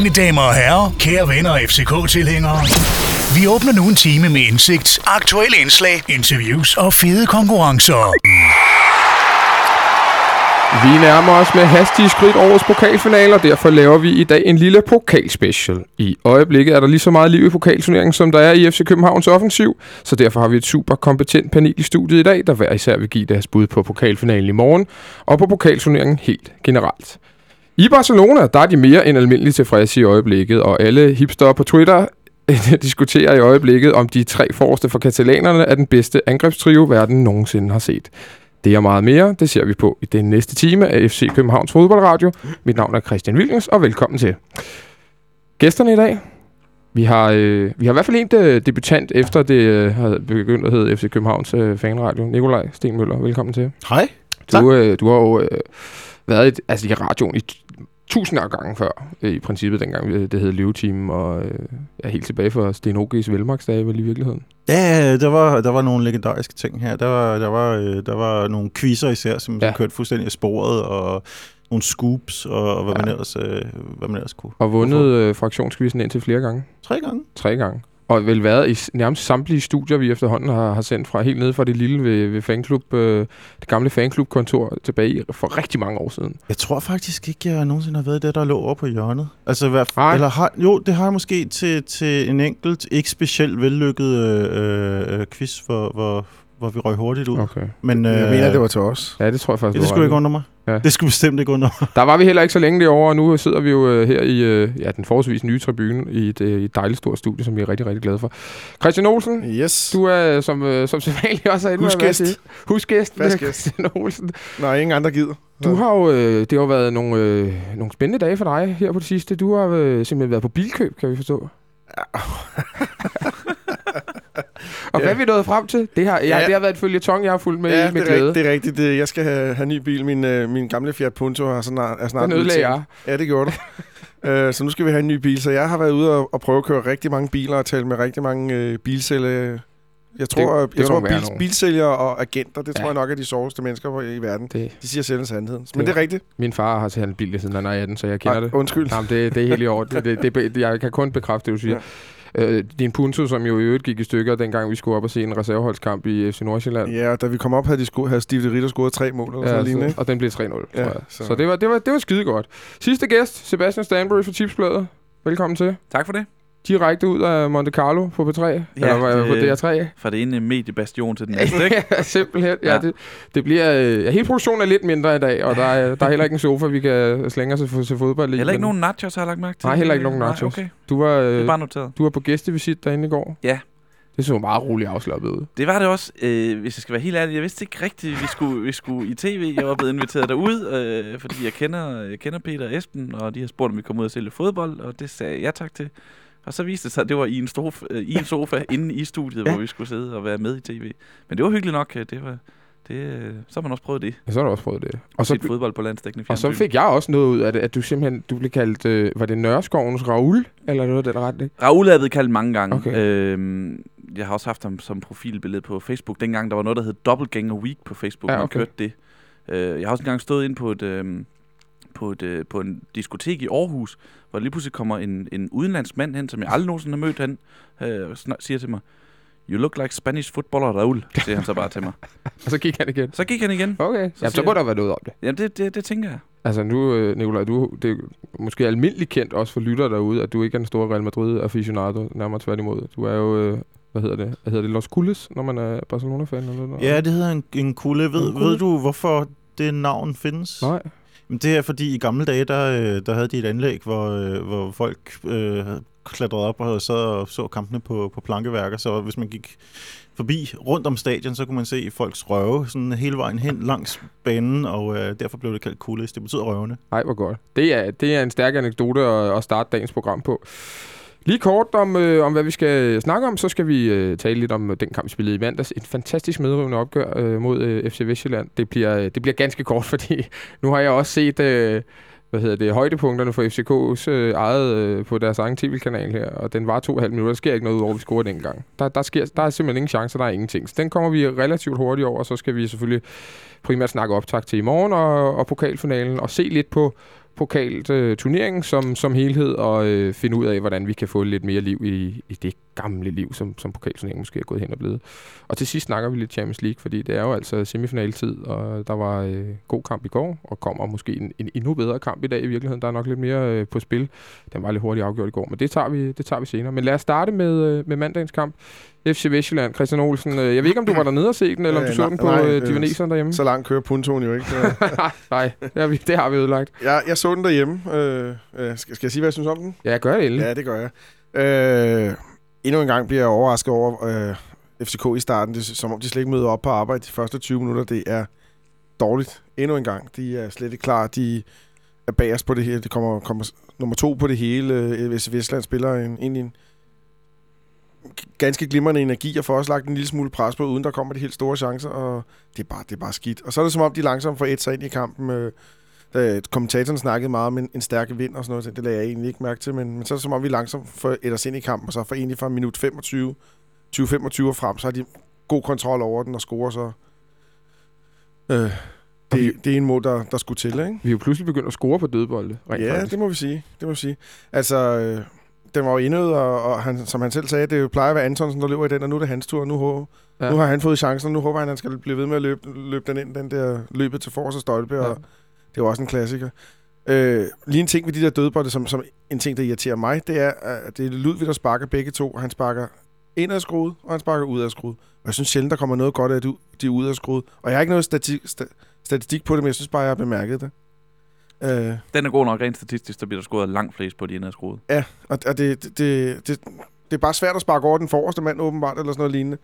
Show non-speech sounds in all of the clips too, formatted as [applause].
Mine damer og herrer, kære venner og FCK-tilhængere. Vi åbner nu en time med indsigt, aktuelle indslag, interviews og fede konkurrencer. Vi nærmer os med hastige skridt årets pokalfinale, og derfor laver vi i dag en lille pokalspecial. I øjeblikket er der lige så meget liv i pokalturneringen, som der er i FC Københavns offensiv, så derfor har vi et super kompetent panel i studiet i dag, der hver især vil give deres bud på pokalfinalen i morgen, og på pokalturneringen helt generelt. I Barcelona, der er de mere end almindeligt tilfredse i øjeblikket, og alle hipster på Twitter [laughs] diskuterer i øjeblikket, om de tre forreste for katalanerne er den bedste angrebstrio, verden nogensinde har set. Det og meget mere, det ser vi på i den næste time af FC Københavns Fodboldradio. Mit navn er Christian Wilkens, og velkommen til. Gæsterne i dag, vi har, øh, vi har i hvert fald en øh, debutant, efter det øh, har begyndt at hedde FC Københavns øh, Fanradio. Nikolaj Stenmøller, velkommen til. Hej. Du, øh, du har jo øh, været i, altså, i radioen i tusinder af gange før, øh, i princippet dengang øh, det hed Løveteam, og øh, er helt tilbage for Sten Oge's velmagsdage vel i virkeligheden. Ja, der var, der var nogle legendariske ting her. Der var, der var, øh, der var nogle quizzer især, som, ja. Ja. som kørte fuldstændig af sporet, og nogle scoops, og, og hvad, Ja. man ellers, øh, hvad man ellers kunne. Og vundet øh, fraktionskvisten indtil flere gange. Tre gange. Tre gange. Og vel været i nærmest samtlige studier, vi efterhånden har, har sendt fra helt nede fra det lille ved, ved fanklub, øh, det gamle fanklubkontor tilbage i, for rigtig mange år siden. Jeg tror faktisk ikke, jeg nogensinde har været det, der lå over på hjørnet. Altså, hvad, eller har, jo, det har jeg måske til, til en enkelt, ikke specielt vellykket øh, øh, quiz, hvor, hvor, hvor vi røg hurtigt ud. Okay. Men, øh, Jeg mener, det var til os. Ja, det tror jeg faktisk, ja, det skulle ikke i. undre mig. Ja. Det skulle bestemt ikke undre mig. Der var vi heller ikke så længe derovre, og nu sidder vi jo øh, her i øh, ja, den forholdsvis nye tribune i et, øh, et dejligt stort studie, som vi er rigtig, rigtig glade for. Christian Olsen, Yes. du er som, som sædvanligt også er inde, Husgæst. sige. Husgæst. Fast med [laughs] gæst. Christian Olsen. Nej, ingen andre gider. Du har jo, øh, det har jo været nogle, øh, nogle spændende dage for dig her på det sidste. Du har øh, simpelthen været på bilkøb, kan vi forstå. [laughs] Og hvad Ja. er vi nået frem til? Det har, ja, Ja. det har været et følgetong, jeg har fulgt med ja, med det, er glæde. rigtigt, det er rigtigt. Det, jeg skal have, have ny bil. Min, øh, min gamle Fiat Punto er snart, er snart Den ødelagde jeg. Ja, det gjorde du. [laughs] øh, så nu skal vi have en ny bil. Så jeg har været ude og, og prøve at køre rigtig mange biler og tale med rigtig mange øh, bilsælgere. Jeg tror, det er jeg tror bil, bilsælgere og agenter, det Ja. tror jeg nok er de såreste mennesker i verden. Det, De siger selv sandheden. Det Men det var- er rigtigt. min far har til en bil, siden han er 18, så jeg kender Ej, det. Undskyld. Jamen, det, det er helt i orden. [laughs] Det, det, det, jeg kan kun bekræfte det, du siger. Ja. Øh, din Punto, som jo i øvrigt gik i stykker, dengang vi skulle op og se en reserveholdskamp i FC Nordsjælland. Ja, og da vi kom op, havde, de sko- havde Steve de Ritter scoret tre mål. Eller sådan Ja, noget lignende, og den blev 3-0, tror Ja, jeg. Så, så- så det, var, det, var, det var skide godt. Sidste gæst, Sebastian Stanbury fra Tipsbladet. Velkommen til. Tak for det. Direkte ud af Monte Carlo på P3. Ja, eller på det- DR3. Fra det ene mediebastion til den [laughs] næste, ikke? ja, simpelthen. Ja. Ja, det, det bliver, øh, ja, hele produktionen er lidt mindre i dag, og der er, der er heller ikke en sofa, vi kan slænge os til, fodbold i. Heller ikke men nogen nachos, har jeg lagt mærke til. Nej, heller ikke nogen nachos. Nej, okay. Du var, Det er øh, bare noteret. du var på gæstevisit derinde i går. Ja. Det så meget roligt afslappet ud. Det var det også, øh, hvis jeg skal være helt ærlig. Jeg vidste ikke rigtigt, vi skulle, vi skulle i tv. Jeg var blevet inviteret derud, øh, fordi jeg kender, jeg kender Peter og Esben, og de har spurgt, om vi kom ud og sælge fodbold, og det sagde jeg tak til. Og så viste det sig, at det var i en, sofa, øh, i en sofa [laughs] inde i studiet, Ja. hvor vi skulle sidde og være med i tv. Men det var hyggeligt nok. øh, Det var, det, øh, så har man også prøvet det. Ja, så har du også prøvet det. Og så, fodbold på landstækkende og så fik jeg også noget ud af det, at du simpelthen, du blev kaldt, øh, var det Nørreskovens Raul? Eller noget af den retning? Raoul er blevet kaldt mange gange. Okay. Øhm, jeg har også haft ham som profilbillede på Facebook. Dengang der var noget, der hed Dobbelgænger Week på Facebook. Ja, okay. Man kørte det. Øh, jeg har også engang stået ind på et... øhm, på, et, øh, på en diskotek i Aarhus, hvor der lige pludselig kommer en, en udenlandsk mand hen, som jeg aldrig nogensinde har mødt, han øh, siger til mig, You look like Spanish footballer, Raul, siger han så bare til mig. [laughs] Og så gik han igen. Så gik han igen. Okay, så, Jamen, så må jeg- der være noget om det. Jamen, det, det, det tænker jeg. Altså nu, øh, Nicolaj, du, det er måske almindeligt kendt også for lyttere derude, at du ikke er en stor Real Madrid-aficionado, nærmere tværtimod. Du er jo, øh, hvad hedder det, hvad hedder det, Los Cules, når man er Barcelona-fan? Eller noget? Ja, det hedder en, en kugle. Ved, En kugle? ved du, hvorfor det navn findes? Nej. Men det er fordi i gamle dage, der, øh, der havde de et anlæg, hvor, øh, hvor folk øh, klatrede op og sad og så kampene på, på plankeværker. Så hvis man gik forbi rundt om stadion, så kunne man se folks røve sådan hele vejen hen langs banen, og øh, derfor blev det kaldt kulis. Det betyder røvende. Nej, hvor godt. Det er, det er en stærk anekdote at, at starte dagens program på. Lige kort om, øh, om hvad vi skal snakke om, så skal vi øh, tale lidt om øh, den kamp, vi spillede i mandags. Et fantastisk medrivende opgør øh, mod øh, FC Vestjylland. Det bliver, øh, det bliver ganske kort, [laughs] fordi nu har jeg også set øh, hvad hedder det, højdepunkterne for FCK's øh, eget øh, på deres egen tv-kanal her, og den var to og et halvt minutter. Der sker ikke noget ud over, vi scorer den gang. Der, der, sker, der er simpelthen ingen chance, der er ingenting. Så den kommer vi relativt hurtigt over, og så skal vi selvfølgelig primært snakke optag til i morgen og, og pokalfinalen, og se lidt på pokalt øh, som, som helhed, og øh, finde ud af, hvordan vi kan få lidt mere liv i, i det gamle liv, som, som pokalturneringen måske er gået hen og blevet. Og til sidst snakker vi lidt Champions League, fordi det er jo altså semifinaltid, og der var øh, god kamp i går, og kommer måske en, en endnu bedre kamp i dag i virkeligheden. Der er nok lidt mere øh, på spil. Den var lidt hurtigt afgjort i går, men det tager vi, det tager vi senere. Men lad os starte med, øh, med mandagens kamp. FC Vestjylland, Christian Olsen. Øh, jeg ved ikke, om du var dernede og se den, eller om Øh, du så nej, den på nej, øh, øh, Divaneseren derhjemme. Så langt kører puntoen jo ikke. [laughs] Nej, det har, vi, det har vi ødelagt. jeg, jeg så den derhjemme. Øh, øh, skal, skal jeg sige, hvad jeg synes om den? Ja, gør det endelig. Ja, det gør jeg. Øh, endnu en gang bliver jeg overrasket over øh, FCK i starten. Det er som om, de slet ikke møder op på arbejde de første 20 minutter. Det er dårligt. Endnu en gang. De er slet ikke klar. De er bagerst på det hele. Det kommer, kommer nummer to på det hele. Øh, Hvis Vestland spiller en, egentlig en ganske glimrende energi og får også lagt en lille smule pres på, uden der kommer de helt store chancer, og det er bare, det er bare skidt. Og så er det som om, de langsomt får et sig ind i kampen. Øh, da kommentatoren snakkede meget om en, en stærk vind og sådan noget, det lagde jeg egentlig ikke mærke til, men, men så er det som om, vi langsomt får et os ind i kampen, og så for egentlig fra minut 25, 20-25 og frem, så har de god kontrol over den og scorer så. Øh, det, det er en mål, der, der skulle til, ikke? Vi er jo pludselig begyndt at score på dødbolde. Rent Ja, faktisk. det må vi sige. Det må vi sige. Altså, øh, den var jo indød, og, og han, som han selv sagde, det jo plejer at være Antonsen, der løber i den, og nu er det hans tur, og nu, håber, Ja. nu har han fået chancen, og nu håber han, at han skal blive ved med at løbe, løbe den ind, den der løbet til forreste stolpe, ja. Ja. og det er jo også en klassiker. Øh, lige en ting ved de der dødbolde, som, som en ting, der irriterer mig, det er, at det er Ludvig, der sparker begge to. Han sparker ind af skruet, og han sparker ud af skruet. Og jeg synes sjældent, der kommer noget godt af, at de er ude af skruet. Og jeg har ikke noget statistik, statistik på det, men jeg synes bare, jeg har bemærket det. Øh, Den er god nok rent statistisk, der bliver der scoret langt flest på de inde af skruet. Ja, og, og det, det, det, det, det er bare svært at sparke over den forreste mand, åbenbart, eller sådan noget lignende.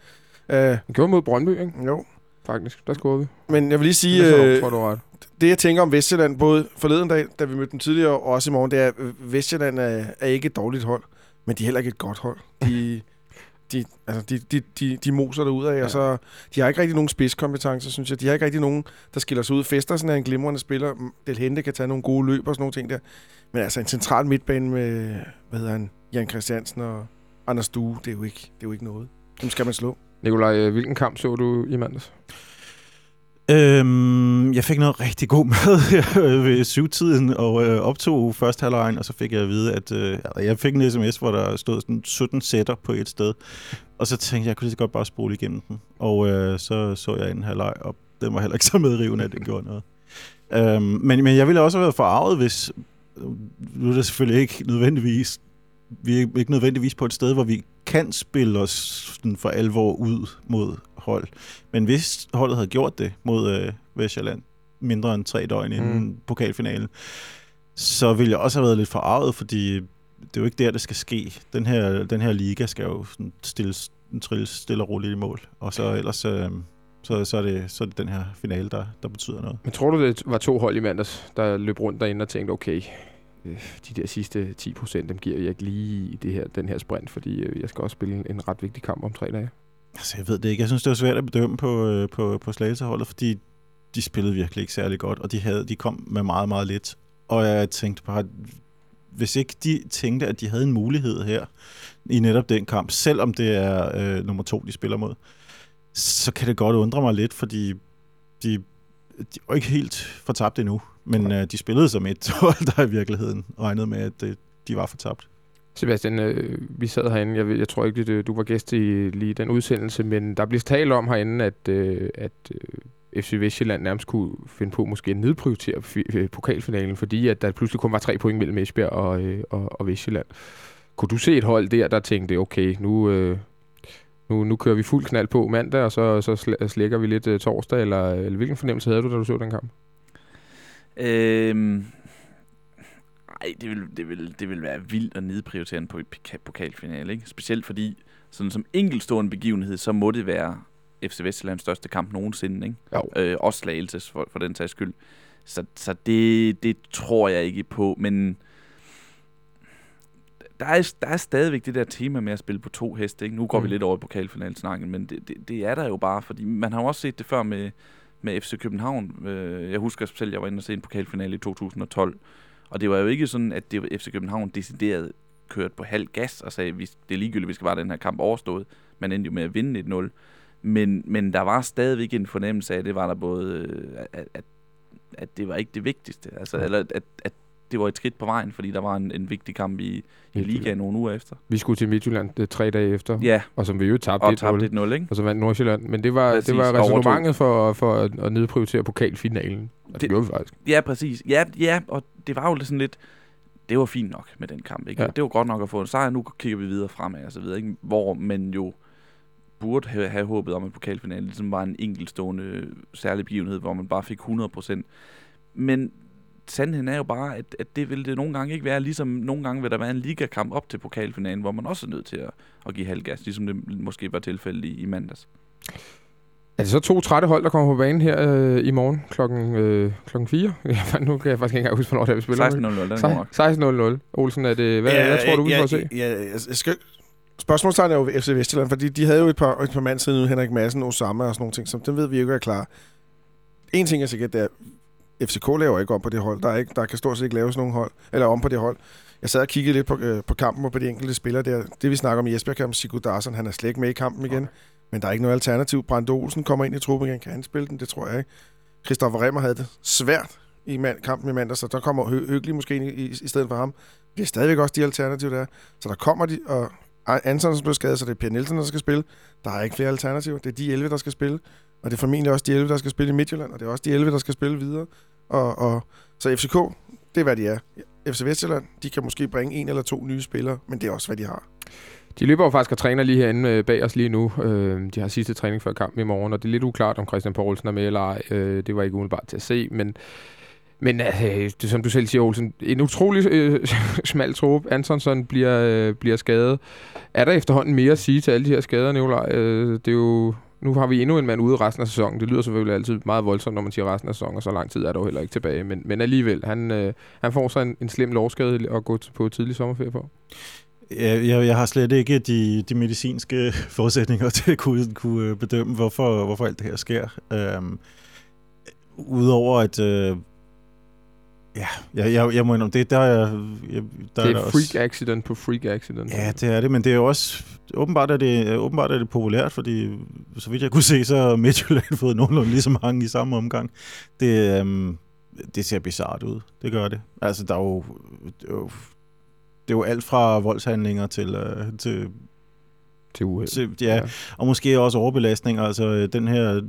Uh, Vi gjorde mod Brøndby, ikke? jo, Faktisk. Der scorede vi. men jeg vil lige sige, Det øh, tror du ret. det jeg tænker om Vestjylland, både forleden dag, da vi mødte dem tidligere, og også i morgen, det er, at øh, Vestjylland er, er ikke et dårligt hold, men de er heller ikke et godt hold. De, [laughs] de, altså, de, de, de, de moser derud af, ja. og så, de har ikke rigtig nogen spidskompetencer, synes jeg. De har ikke rigtig nogen, der skiller sig ud. Festersen er en glimrende spiller. Del Hente kan tage nogle gode løb og sådan nogle ting der. Men altså en central midtbane med, hvad hedder han, Jan Christiansen og Anders Due, det er jo ikke, det er jo ikke noget. Dem skal man slå. Nikolaj, øh, hvilken kamp så du i mandags? Øhm, jeg fik noget rigtig god [laughs] mad [laughs] ved syvtiden og øh, optog første halvlejen, og så fik jeg at vide, at øh, altså, jeg fik en sms, hvor der stod sådan 17 sætter på et sted. Og så tænkte jeg, jeg kunne lige så godt bare spole igennem den. Og øh, så så jeg en halvleg, og den var heller ikke [laughs] så medrivende, at det gjorde noget. Øhm, men, men jeg ville også have været forarvet, hvis... Øh, nu er det selvfølgelig ikke nødvendigvis... Vi er ikke nødvendigvis på et sted, hvor vi kan spille os sådan for alvor ud mod hold. Men hvis holdet havde gjort det mod øh, Vestjylland mindre end tre døgn inden Mm. mm. pokalfinalen, så ville jeg også have været lidt forarvet, fordi det er jo ikke der, det skal ske. Den her, den her liga skal jo sådan stille, trille stille og roligt i mål. Og så ellers, øh, så, så, er det, så er det den her finale, der, der betyder noget. Men tror du, det var to hold i mandags, der løb rundt derinde og tænkte, okay, Øh, de der sidste 10 procent, dem giver jeg ikke lige i det her, den her sprint, fordi øh, jeg skal også spille en, ret vigtig kamp om tre dage. Altså, jeg ved det ikke. Jeg synes, det var svært at bedømme på, øh, på, på slagelseholdet, fordi de spillede virkelig ikke særlig godt, og de, havde, de kom med meget, meget lidt. Og jeg tænkte bare, hvis ikke de tænkte, at de havde en mulighed her i netop den kamp, selvom det er øh, nummer to, de spiller mod, så kan det godt undre mig lidt, fordi de, de er ikke helt fortabt endnu, men øh, de spillede som et [laughs] hold, der i virkeligheden regnede med, at øh, de var fortabt. Sebastian, øh, vi sad herinde, jeg, ved, jeg tror ikke, at øh, du var gæst i lige den udsendelse, men der blev talt om herinde, at, øh, at øh, FC Vestjylland nærmest kunne finde på måske at nedprioritere fi- øh, pokalfinalen, fordi at der pludselig kun var tre point mellem Esbjerg og, øh, og, og Vestjylland. Kunne du se et hold der, der tænkte, okay, nu, øh, nu, nu kører vi fuld knald på mandag, og så, så sl- slækker vi lidt øh, torsdag, eller, eller hvilken fornemmelse havde du, da du så den kamp? Øhm, ej, det vil, det, vil, det vil være vildt at nedprioritere en poka- pokalfinale, ikke? Specielt fordi, sådan som enkeltstående begivenhed, så må det være FC Vestjyllands største kamp nogensinde, ikke? Jo. Øh, også slagelses for, for den sags skyld. Så, så det, det tror jeg ikke på, men der er, der er stadigvæk det der tema med at spille på to heste. Ikke? Nu går mm. vi lidt over i pokalfinalsnakken, men det, det, det er der jo bare, fordi man har jo også set det før med, med FC København. Øh, Jeg husker selv, jeg var inde og se en pokalfinale i 2012, og det var jo ikke sådan, at det var FC København decideret kørt på halv gas og sagde, "Vi- det er ligegyldigt, vi skal bare den her kamp overstået. Man endte jo med at vinde 1-0. Men, men der var stadigvæk en fornemmelse af, at det var der både, øh, at, at, at det var ikke det vigtigste. Altså, eller at, at det var et skridt på vejen, fordi der var en, en vigtig kamp i, i ligaen nogle uger efter. Vi skulle til Midtjylland øh, tre dage efter, Ja, og som vi jo tabte og 1-0. tabte 1-0, ikke? Og så vandt Nordsjælland. Men det var, Præcis, det var og resonemanget for, for at, at nedprioritere pokalfinalen. Og det, Det- gjorde vi faktisk. Ja, præcis. Ja, ja, og det var jo sådan lidt... Det var fint nok med den kamp, ikke? Ja. Det var godt nok at få en sejr, nu kigger vi videre fremad og så videre, ikke? Hvor man jo burde have, have håbet om, at pokalfinalen ligesom var en enkeltstående særlig begivenhed, hvor man bare fik 100%. Men sandheden er jo bare, at, at det vil det nogle gange ikke være, ligesom nogle gange vil der være en ligakamp op til pokalfinalen, hvor man også er nødt til at, at give halvgas, ligesom det måske var tilfældet i, i mandags. Er det så to trætte hold, der kommer på banen her øh, i morgen klokken, øh, klokken 4? [laughs] Ja, nu kan jeg faktisk ikke engang huske, hvornår det er, vi spiller. 16-0, den er god nok. 16.00. Olsen, er det, hvad, ja, hvad tror du, vi ja, får at se? Ja, ja, jeg skal, spørgsmålstegn er jo FC Vestjylland, fordi de havde jo et par, et par mand siden nu, Henrik Madsen, Osama og sådan nogle ting, så dem ved vi ikke er klar. En ting er sikkert, det er, FCK laver ikke om på det hold. Der, er ikke, der kan stort set ikke laves nogen hold, eller om på det hold. Jeg sad og kiggede lidt på, øh, på kampen og på de enkelte spillere der. Det vi snakker om i Esbjerg-kampen, Sigurd Darsson, han er slet ikke med i kampen igen. Okay. Men der er ikke noget alternativ. Brando Olsen kommer ind i truppen igen. Kan han spille den? Det tror jeg ikke. Christoffer Remmer havde det svært i mand, kampen i mandag, så der kommer Hø- Høgli måske ind i, i, i stedet for ham. Det er stadigvæk også de alternativer, der er. Så der kommer de, og Antonsen blev skadet, så det er Per Nielsen, der skal spille. Der er ikke flere alternativer. Det er de 11, der skal spille. Og det er formentlig også de 11, der skal spille i Midtjylland, og det er også de 11, der skal spille videre. Og, og, så FCK, det er, hvad de er. FC Vestjylland, de kan måske bringe en eller to nye spillere, men det er også, hvad de har. De løber jo faktisk og træner lige herinde øh, bag os lige nu. Øh, de har sidste træning før kampen i morgen, og det er lidt uklart, om Christian Poulsen er med eller ej. Øh, det var ikke umiddelbart til at se, men men øh, det, som du selv siger, Olsen, en utrolig øh, [laughs] smal trup. Antonsson bliver, øh, bliver skadet. Er der efterhånden mere at sige til alle de her skader, Nicolaj? Øh, det er jo, nu har vi endnu en mand ude resten af sæsonen. Det lyder selvfølgelig altid meget voldsomt, når man siger resten af sæsonen, og så lang tid er der jo heller ikke tilbage. Men, men alligevel, han, øh, han får så en, en slem lårskade at gå på tidlig sommerferie på. Jeg, jeg, jeg har slet ikke de, de medicinske [laughs] forudsætninger til at kunne, kunne bedømme, hvorfor, hvorfor alt det her sker. Øhm, Udover at... Øh, ja, jeg, jeg, jeg må indrømme, det der er... Jeg, der det er der freak accident på freak accident. Ja, det er det, men det er jo også... Åbenbart er det, åbenbart er det populært, fordi så vidt jeg kunne se, så har Midtjylland [laughs] fået nogenlunde lige så mange i samme omgang. Det, øhm, det ser bizart ud. Det gør det. Altså, der er jo... Det er jo, det er jo alt fra voldshandlinger til, øh, til til uheld. til, ja, ja, og måske også overbelastning. Altså øh, den her,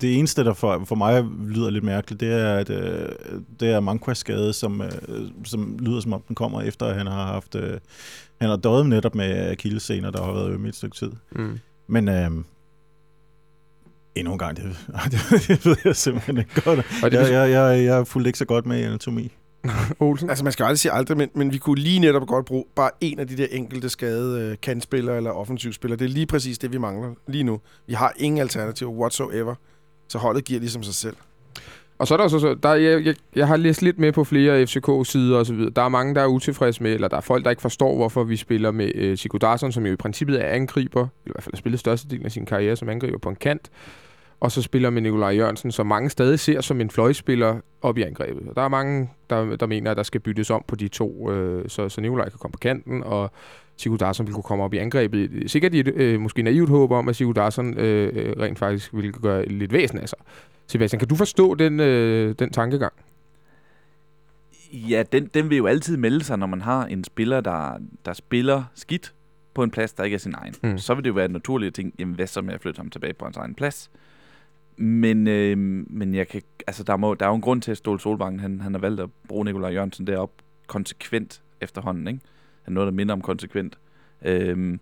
det eneste, der for, for mig lyder lidt mærkeligt, det er, at øh, det er Manquas skade, som, øh, som lyder som om den kommer efter, at han har haft, øh, han har døjet netop med akillessener, der har været ømme i et stykke tid. Mm. Men øh, endnu en gang, det, [laughs] det ved jeg simpelthen ikke godt. Og det, Jeg, jeg, jeg, jeg er fuldt ikke så godt med i anatomi. [laughs] Olsen? Altså, man skal aldrig sige aldrig, men, men vi kunne lige netop godt bruge bare en af de der enkelte skadede øh, kantspillere eller offensivspillere. Det er lige præcis det, vi mangler lige nu. Vi har ingen alternativ whatsoever, så holdet giver ligesom sig selv. Og så er der så, så der, jeg, jeg, jeg har læst lidt med på flere FCK-sider og så videre. Der er mange, der er utilfredse med, eller der er folk, der ikke forstår, hvorfor vi spiller med øh, Sigurd Darsson, som jo i princippet er angriber, eller i hvert fald har spillet størstedelen af sin karriere som angriber på en kant. Og så spiller med Nikolaj Jørgensen, som mange stadig ser som en fløjspiller op i angrebet. Og der er mange, der, der mener, at der skal byttes om på de to, øh, så, så Nikolaj kan komme på kanten, og Sigurd Darsson vil kunne komme op i angrebet. Sikkert i et øh, måske naivt håb om, at Sigurd Darsson øh, rent faktisk vil gøre lidt væsen af sig. Sebastian, kan du forstå den, øh, den tankegang? Ja, den, den vil jo altid melde sig, når man har en spiller, der, der spiller skidt på en plads, der ikke er sin egen. Mm. Så vil det jo være naturligt at tænke, jamen hvad så med at flytte ham tilbage på hans egen plads? Men, øh, men jeg kan, altså, der, må, der er jo en grund til, at Ståle Solbakken, han, han har valgt at bruge Nikolaj Jørgensen derop konsekvent efterhånden. Ikke? Han er noget, der minder om konsekvent. Øhm,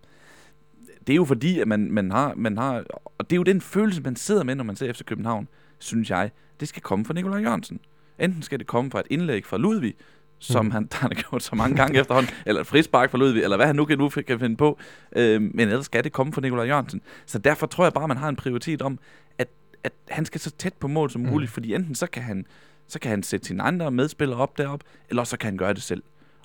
det er jo fordi, at man, man, har, man har... Og det er jo den følelse, man sidder med, når man ser efter København, synes jeg. Det skal komme fra Nikolaj Jørgensen. Enten skal det komme fra et indlæg fra Ludvig, som Mm. han, han har gjort så mange gange efterhånden, [laughs] eller et frispark fra Ludvig, eller hvad han nu kan, nu kan finde på. Øhm, men ellers skal det komme fra Nikolaj Jørgensen. Så derfor tror jeg bare, man har en prioritet om, at, at han skal så tæt på mål som Mm. muligt, fordi enten så kan han så kan han sætte sine andre medspillere op derop, eller så kan han gøre det selv.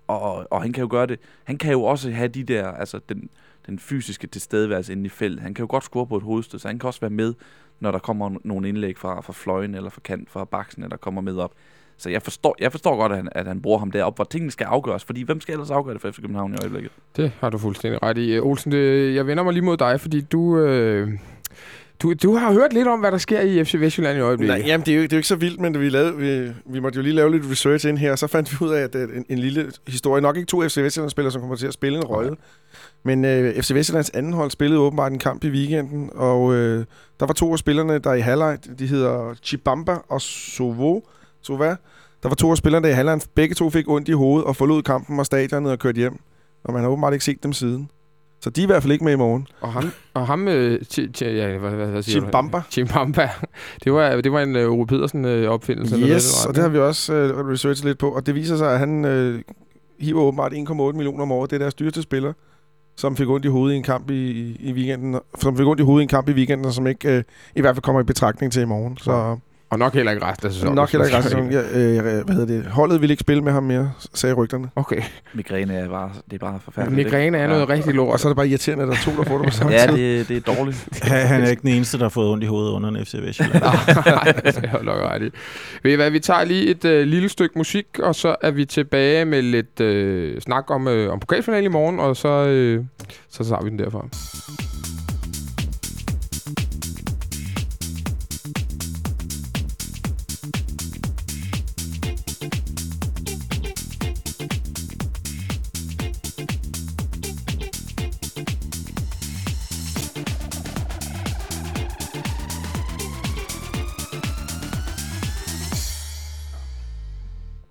Og, og han kan jo gøre det. Han kan jo også have de der, altså den, den fysiske tilstedeværelse inde i feltet. Han kan jo godt score på et hovedstød, så han kan også være med, når der kommer nogle indlæg fra, fra fløjen eller fra kant, fra baksen, der kommer med op. Så jeg forstår, jeg forstår godt, at han, at han bruger ham derop, hvor tingene skal afgøres. Fordi hvem skal ellers afgøre det for FC København i øjeblikket? Det har du fuldstændig ret i. Olsen, det, jeg vender mig lige mod dig, fordi du, øh, Du, du har hørt lidt om, hvad der sker i FC Vestjylland i øjeblikket. Nej, jamen, det er, jo, det er jo ikke så vildt, men vi, lavede, vi, vi måtte jo lige lave lidt research ind her, og så fandt vi ud af, at en, en lille historie, nok ikke to FC Vestjylland-spillere, som kommer til at spille en rolle, men øh, FC Vestjyllands anden hold spillede åbenbart en kamp i weekenden, og øh, der var to af spillerne, der i halvleg, de hedder Chibamba og Sovo, Sova. Der var to af spillerne, der i halvleg, begge to fik ondt i hovedet og forlod kampen og stadionet og kørte hjem. Og man har åbenbart ikke set dem siden. Så de er i hvert fald ikke med i morgen. Og ham, og ham øh, ti, ti, ja, hvad, hvad, hvad siger Chimbamba. Chimbamba. [laughs] Det var, det var en øh, Ove Pedersen øh, opfindelse. eller Yes, var, og det har vi også øh, researchet lidt på. Og det viser sig, at han øh, hiver åbenbart 1,8 millioner om året. Det er deres dyreste spiller, som fik ondt i hovedet i en kamp i, i, i weekenden. Som fik ondt i hovedet i en kamp i weekenden, og som ikke øh, i hvert fald kommer i betragtning til i morgen. Så Og nok heller ikke resten af sæsonen. nok heller ikke resten af sæsonen. Ja, øh, hvad hedder det? Holdet ville ikke spille med ham mere, sagde rygterne. Okay. Migræne er bare, det er bare forfærdeligt. Migræne er noget Ja. rigtig lort. Og så er det bare irriterende, at der er to, der får det på samme Ja, tid. det, det er dårligt. [laughs] Han, han er ikke den eneste, der har fået ondt i hovedet under en FC Vestjylland. [laughs] Nej, det du nok i. Ved I hvad, vi tager lige et øh, lille stykke musik, og så er vi tilbage med lidt øh, snak om, øh, om pokalfinalen i morgen, og så, øh, så tager vi den derfra.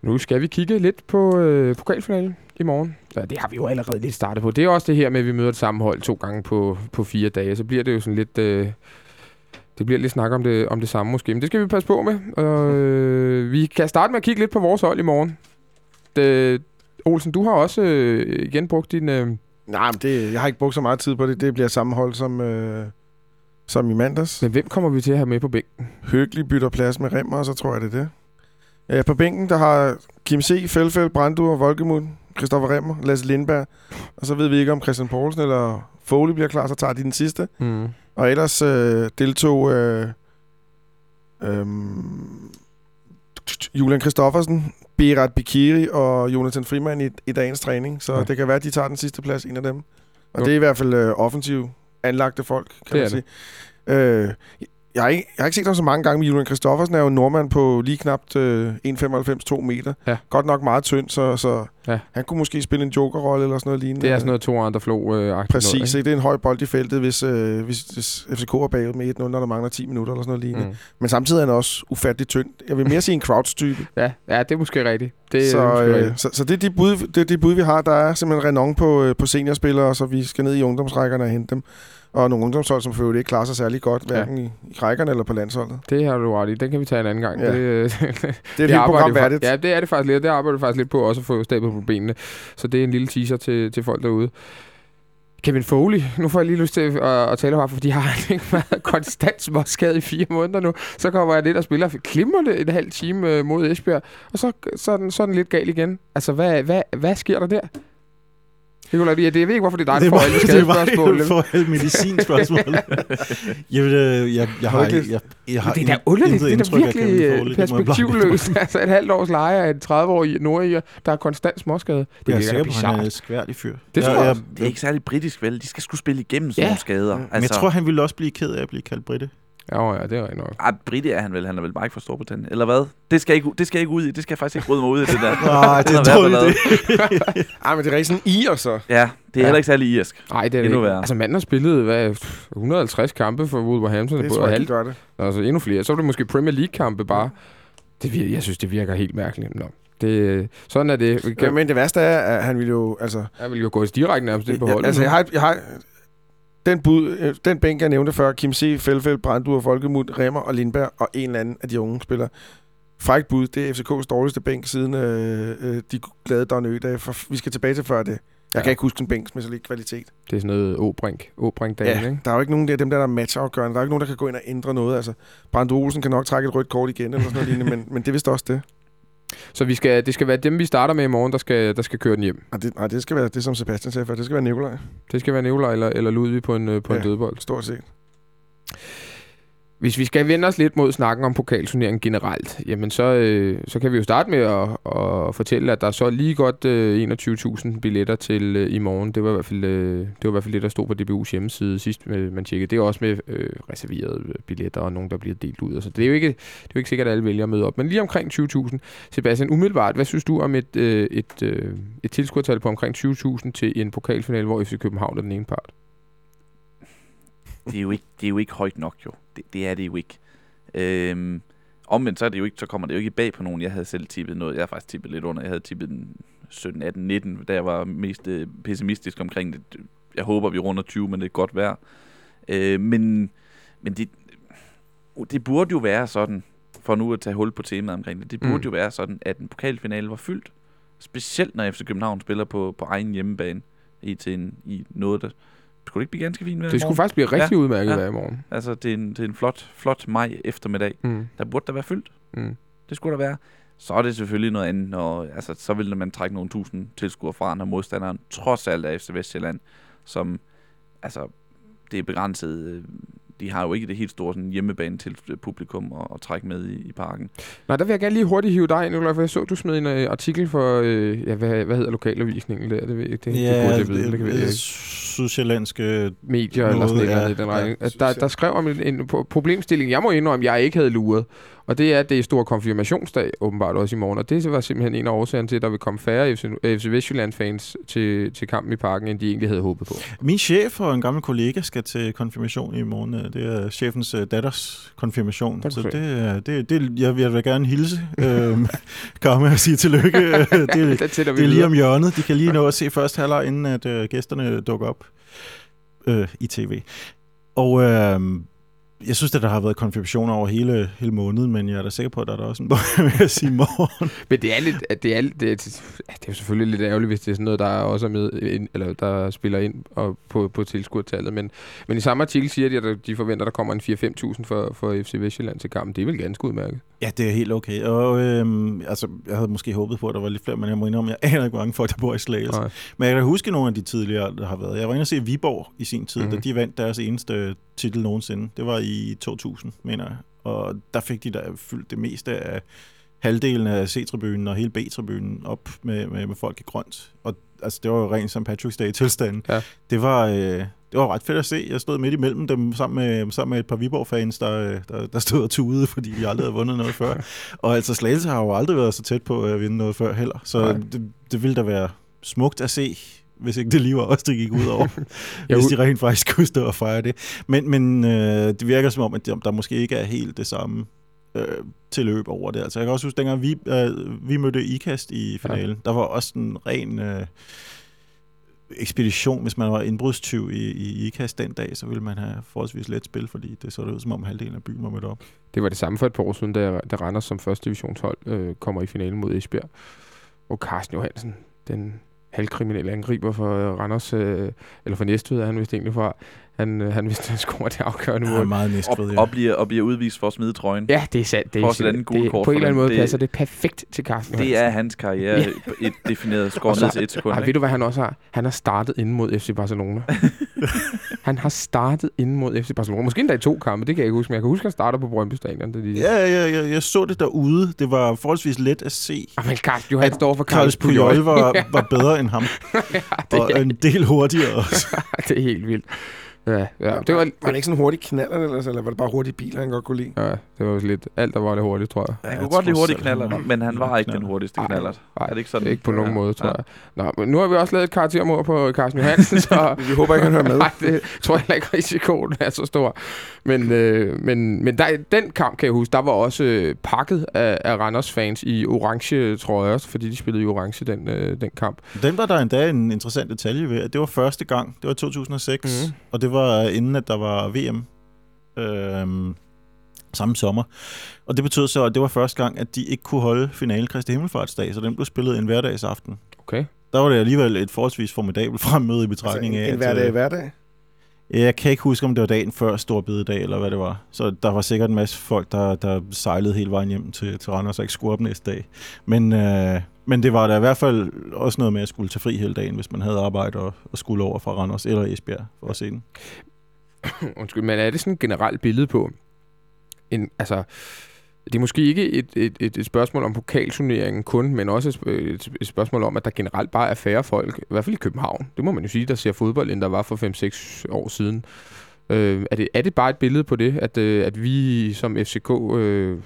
Nu skal vi kigge lidt på øh, pokalfinalen i morgen. Ja, det har vi jo allerede lidt startet på. Det er også det her med, at vi møder et samme hold to gange på, på fire dage. Så bliver det jo sådan lidt... Øh, det bliver lidt snak om det, om det samme måske. Men det skal vi passe på med. Og, øh, vi kan starte med at kigge lidt på vores hold i morgen. Det, Olsen, du har også øh, igen brugt din... Øh, Nej, men det, jeg har ikke brugt så meget tid på det. Det bliver samme hold som, øh, som i mandags. men hvem kommer vi til at have med på bænken? Høgelig bytter plads med Remmer, og så tror jeg, det er det. Ja, på bænken, der har Kim C., Felfeld, Brandur, Volkemund, Christoffer Remmer, Lasse Lindberg. Og så ved vi ikke, om Christian Poulsen eller Foley bliver klar, så tager de den sidste. Mm. Og ellers øh, deltog øh, øh, Julian Christoffersen, Berat Bikiri og Jonathan Frimand i, i dagens træning. Så Ja. det kan være, at de tager den sidste plads, en af dem. Og Jo. det er i hvert fald øh, offensiv anlagte folk, kan Det man sige. Øh, jeg, har ikke, jeg har ikke set ham så mange gange, men Julian Christoffersen er jo en nordmand på lige knapt øh, 1,95-2 meter. Ja. Godt nok meget tynd, så, så Ja. han kunne måske spille en jokerrolle eller sådan noget lignende. Det er sådan noget to andre flo øh, Præcis, noget, ikke? det er en høj bold i feltet, hvis, øh, hvis, hvis FCK er bagud med 1-0, når der mangler 10 minutter eller sådan noget lignende. Mm. Men samtidig er han også ufattelig tynd. Jeg vil mere sige en Crouch-type. [laughs] Ja, ja, det er måske rigtigt. Det, så, øh, rigtigt. så, så det er de bud, det er de bud, vi har. Der er simpelthen renon på, øh, på seniorspillere, så vi skal ned i ungdomsrækkerne og hente dem. Og nogle ungdomshold, som for øvrigt ikke klarer sig særlig godt, Ja. hverken i, i rækkerne eller på landsholdet. Det har du ret i. Den kan vi tage en anden gang. Ja. Det, øh, [laughs] Det er et det arbejder program værdigt. Ja, det er det faktisk lidt. Det arbejder vi faktisk lidt på også at få stablet på benene. Så det er en lille teaser til, til folk derude. Kevin Foley, nu får jeg lige lyst til at, at tale om ham, fordi har han ikke været konstant småskadet i fire måneder nu. Så kommer jeg lidt og spiller klimrende en halv time øh, mod Esbjerg, og så, så, er den, så er den lidt gal igen. Altså, hvad, hvad, hvad sker der der? Nicolai, jeg, jeg ved ikke, hvorfor det er dig, der det får alle det skadespørgsmål. jo for alle medicinspørgsmål. [laughs] jeg, vil, øh, jeg, jeg, har, jeg, jeg, jeg har det er da underligt. intet Det er da virkelig øh, det jeg perspektivløst. altså et halvt års leje af en 30-årig nordiger, der er konstant småskade. Det Jeg er sikker på, at han er en skværdig fyr. Det tror jeg jeg. Det er ikke særlig britisk, vel? De skal skulle spille igennem sådan Ja. nogle skader. Men jeg tror, han ville også blive ked af at blive kaldt Britte. Ja, ja, det er rigtigt nok. Ah, Brite er han vel. Han er vel bare ikke fra Storbritannien. Eller hvad? Det skal, ikke, det skal jeg ikke ud i. Det skal jeg faktisk ikke bryde mig ud i, det der. [laughs] Nej, det er dårligt det. Ej, men det er rigtig sådan i og så. Ja, det er Ja. heller ikke særlig irsk. Nej, det er det Endnu værre. Altså, manden har spillet hvad, 150 kampe for Wolverhampton. Det tror jeg, de halv, gør det. altså endnu flere. Så er det måske Premier League-kampe bare. Det virker, jeg synes, det virker helt mærkeligt. Nå. Det, sådan er det. Ja, men det værste er, at han ville jo... Altså, jeg vil jo gå direkte nærmest ind på holdet. altså, jeg har, jeg har den, bud, øh, den bænk, jeg nævnte før, Kim C., Felfeld, Brandur, Folkemund, Remmer og Lindberg, og en eller anden af de unge spillere. Frækt bud, det er FCK's dårligste bænk siden øh, øh, de glade Don Ødage. For vi skal tilbage til før det. Jeg Ja. kan ikke huske en bænk med så lidt kvalitet. Det er sådan noget Åbrink. Åbrink-dagen, Ja, ikke? der er jo ikke nogen af dem, der er matchafgørende. Der er ikke nogen, der kan gå ind og ændre noget. Altså, Brandur Olsen kan nok trække et rødt kort igen, eller sådan noget lignende, men, men det er vist også det. Så vi skal, det skal være dem, vi starter med i morgen, der skal, der skal køre den hjem. Nej, det, nej, det skal være det, som Sebastian sagde før. Det skal være Nikolaj, Det skal være Nicolaj eller, eller Ludvig på en, øh, på en Ja. dødbold. stort set. Hvis vi skal vende os lidt mod snakken om pokalturneringen generelt, jamen så, øh, så kan vi jo starte med at, at fortælle, at der er så lige godt øh, 21.000 billetter til øh, i morgen. Det var, i hvert fald, øh, det var i hvert fald det, der stod på DBU's hjemmeside sidst, øh, man tjekkede. Det er også med øh, reserverede billetter og nogen, der bliver delt ud. Så det er jo ikke, det er jo ikke sikkert, at alle vælger at møde op. Men lige omkring 20.000. Sebastian, umiddelbart, hvad synes du om et, øh, et, øh, et tilskuertal på omkring 20.000 til en pokalfinale, hvor FC København er den ene part? det er jo ikke, det er jo ikke højt nok, jo. Det, det er det jo ikke. Øhm, omvendt så, er det jo ikke, så kommer det jo ikke bag på nogen. Jeg havde selv tippet noget. Jeg har faktisk tippet lidt under. Jeg havde tippet den 17, 18, 19, da jeg var mest øh, pessimistisk omkring det. Jeg håber, vi runder 20, men det er godt værd. Øh, men men det, det burde jo være sådan, for nu at tage hul på temaet omkring det, det burde mm. jo være sådan, at en pokalfinale var fyldt. Specielt når FC København spiller på, på egen hjemmebane i, til en, i noget, der skulle det ikke blive ganske fint vejr Det skulle faktisk blive rigtig ja, udmærket ja. vejr i morgen. Altså, det er en, det er en flot, flot maj eftermiddag. Mm. Der burde der være fyldt. Mm. Det skulle der være. Så er det selvfølgelig noget andet, når, altså, så vil man trække nogle tusind tilskuere fra, når modstanderen trods alt er FC Vestjylland, som, altså, det er begrænset øh, de har jo ikke det helt store sådan, hjemmebane til publikum at, at trække med i, i parken. Nej, der vil jeg gerne lige hurtigt hive dig ind, for jeg så, du smed en uh, artikel for, uh, ja, hvad, hvad hedder lokalavisningen der? Det ved jeg ikke. Det, ja, det, burde jeg vide. Det, det, sydsjællandske medier noget, eller sådan noget. Ja, ja, der, der skrev om en, en problemstilling, jeg må indrømme, jeg ikke havde luret. Og det er, at det er stor konfirmationsdag, åbenbart også i morgen. Og det var simpelthen en af årsagerne til, at der vil komme færre FC, FC Vestjylland-fans til, til kampen i parken, end de egentlig havde håbet på. Min chef og en gammel kollega skal til konfirmation i morgen. Det er chefens uh, datters konfirmation. Så det, det, det, jeg, jeg vil gerne hilse øh, [laughs] komme og sige tillykke. [laughs] det, det, det, det er lige om hjørnet. De kan lige nå at se første halvleg, inden at uh, gæsterne dukker op øh, i tv. Og øh, jeg synes, at der har været konfirmationer over hele, hele måneden, men jeg er da sikker på, at der er også en [laughs] vil jeg sige morgen. men det er, lidt, det, er, det, er, det er jo selvfølgelig lidt ærgerligt, hvis det er sådan noget, der er også er med, eller der spiller ind og på, på tilskuertallet. Men, men i samme artikel siger de, at de forventer, at der kommer en 4-5.000 for, for FC Vestjylland til kampen. Det er vel ganske udmærket. Ja, det er helt okay. Og øhm, altså, jeg havde måske håbet på, at der var lidt flere, men jeg må indrømme, jeg aner ikke, hvor mange folk, der bor i Slagelse. Men jeg kan huske nogle af de tidligere, der har været. Jeg var inde og se Viborg i sin tid, mm. da de vandt deres eneste titel nogensinde. Det var i 2000, mener jeg. Og der fik de da fyldt det meste af halvdelen af C-tribunen og hele B-tribunen op med, med, med folk i grønt. Og altså, det var jo rent som Patrick's Day tilstand. Ja. Det var... Øh, det var ret fedt at se. Jeg stod midt imellem dem sammen med, sammen med et par Viborg-fans, der, der, der stod og tudede, fordi de aldrig havde vundet noget før. [laughs] Og altså Slagelse har jo aldrig været så tæt på at vinde noget før heller. Så det, det ville da være smukt at se hvis ikke det lige var os, det gik ud over, [laughs] hvis de rent faktisk kunne stå og fejre det. Men, men øh, det virker som om, at der måske ikke er helt det samme øh, tilløb over det. Altså, jeg kan også huske, dengang vi, øh, vi mødte IKAST i finalen, ja. der var også en ren... Øh, ekspedition, hvis man var indbrudstyv i, i IKAST den dag, så ville man have forholdsvis let spil, fordi det så det ud som om halvdelen af byen var mødt op. Det var det samme for et par år siden, da, da Randers som første divisionshold øh, kommer i finalen mod Esbjerg. Og Carsten Johansen, den halvkriminelle angriber for øh, Randers, øh, eller for Næstved er han vist egentlig fra. Han, øh, han vidste, han scorer det afgørende mål. Han er meget Næstved, ja. Og, og, bliver, og bliver udvist for at smide trøjen. Ja, det er sandt. Det er, for det, det, på en eller anden måde det, passer det perfekt til Carsten Det er hans karriere, ja. et defineret score ned til et sekund. Ej, ved du, hvad han også har? Han har startet inden mod FC Barcelona. [laughs] han har startet inden mod FC Barcelona. Måske endda i to kampe, det kan jeg ikke huske. Men jeg kan huske, at han starter på Brøndby Stadion. Det de... Ja, ja, ja, jeg så det derude. Det var forholdsvis let at se. Ah, men Carsten Johan står for Carlos Puyol. var, [laughs] var bedre end ham. [laughs] ja, det og er... en del hurtigere også. det er helt vildt. Ja, ja. Det var, var det ikke sådan en hurtig knaller, eller, eller var det bare hurtige biler, han godt kunne lide? Ja, det var lidt alt, der var lidt hurtigt, tror jeg. Ja, han kunne godt lide hurtige knaller, men han var ikke den hurtigste knaller. Nej, er det ikke sådan? Ikke på nogen måde, tror jeg. Nå, men nu har vi også lavet et karaktermord på Carsten Johansen, [laughs] så... vi håber ikke, han hører med. [laughs] Nej, det tror jeg ikke, risikoen er så stor. Men, øh, men, men der, den kamp, kan jeg huske, der var også øh, pakket af, af Randers-fans i orange, tror jeg også, fordi de spillede i orange den, øh, den kamp. Den var der endda en interessant detalje ved, at det var første gang, det var 2006, mm. og det var inden, at der var VM øh, samme sommer. Og det betød så, at det var første gang, at de ikke kunne holde finalen Kristi Himmelfartsdag, så den blev spillet en hverdagsaften. Okay. Der var det alligevel et forholdsvis formidabelt fremmøde i betragtning altså af... En hverdag hverdag? Jeg kan ikke huske, om det var dagen før Stor Bededag, eller hvad det var. Så der var sikkert en masse folk, der, der sejlede hele vejen hjem til, til Randers og ikke skulle op næste dag. Men, øh, men det var da i hvert fald også noget med at skulle tage fri hele dagen, hvis man havde arbejde og, og skulle over fra Randers eller Esbjerg for at se den. [coughs] Undskyld, men er det sådan et generelt billede på, en, altså, det er måske ikke et, et, et, et spørgsmål om pokalturneringen kun, men også et, et, et spørgsmål om, at der generelt bare er færre folk, i hvert fald i København. Det må man jo sige, der ser fodbold, end der var for 5-6 år siden. Øh, er, det, er det bare et billede på det, at, øh, at vi som FCK øh,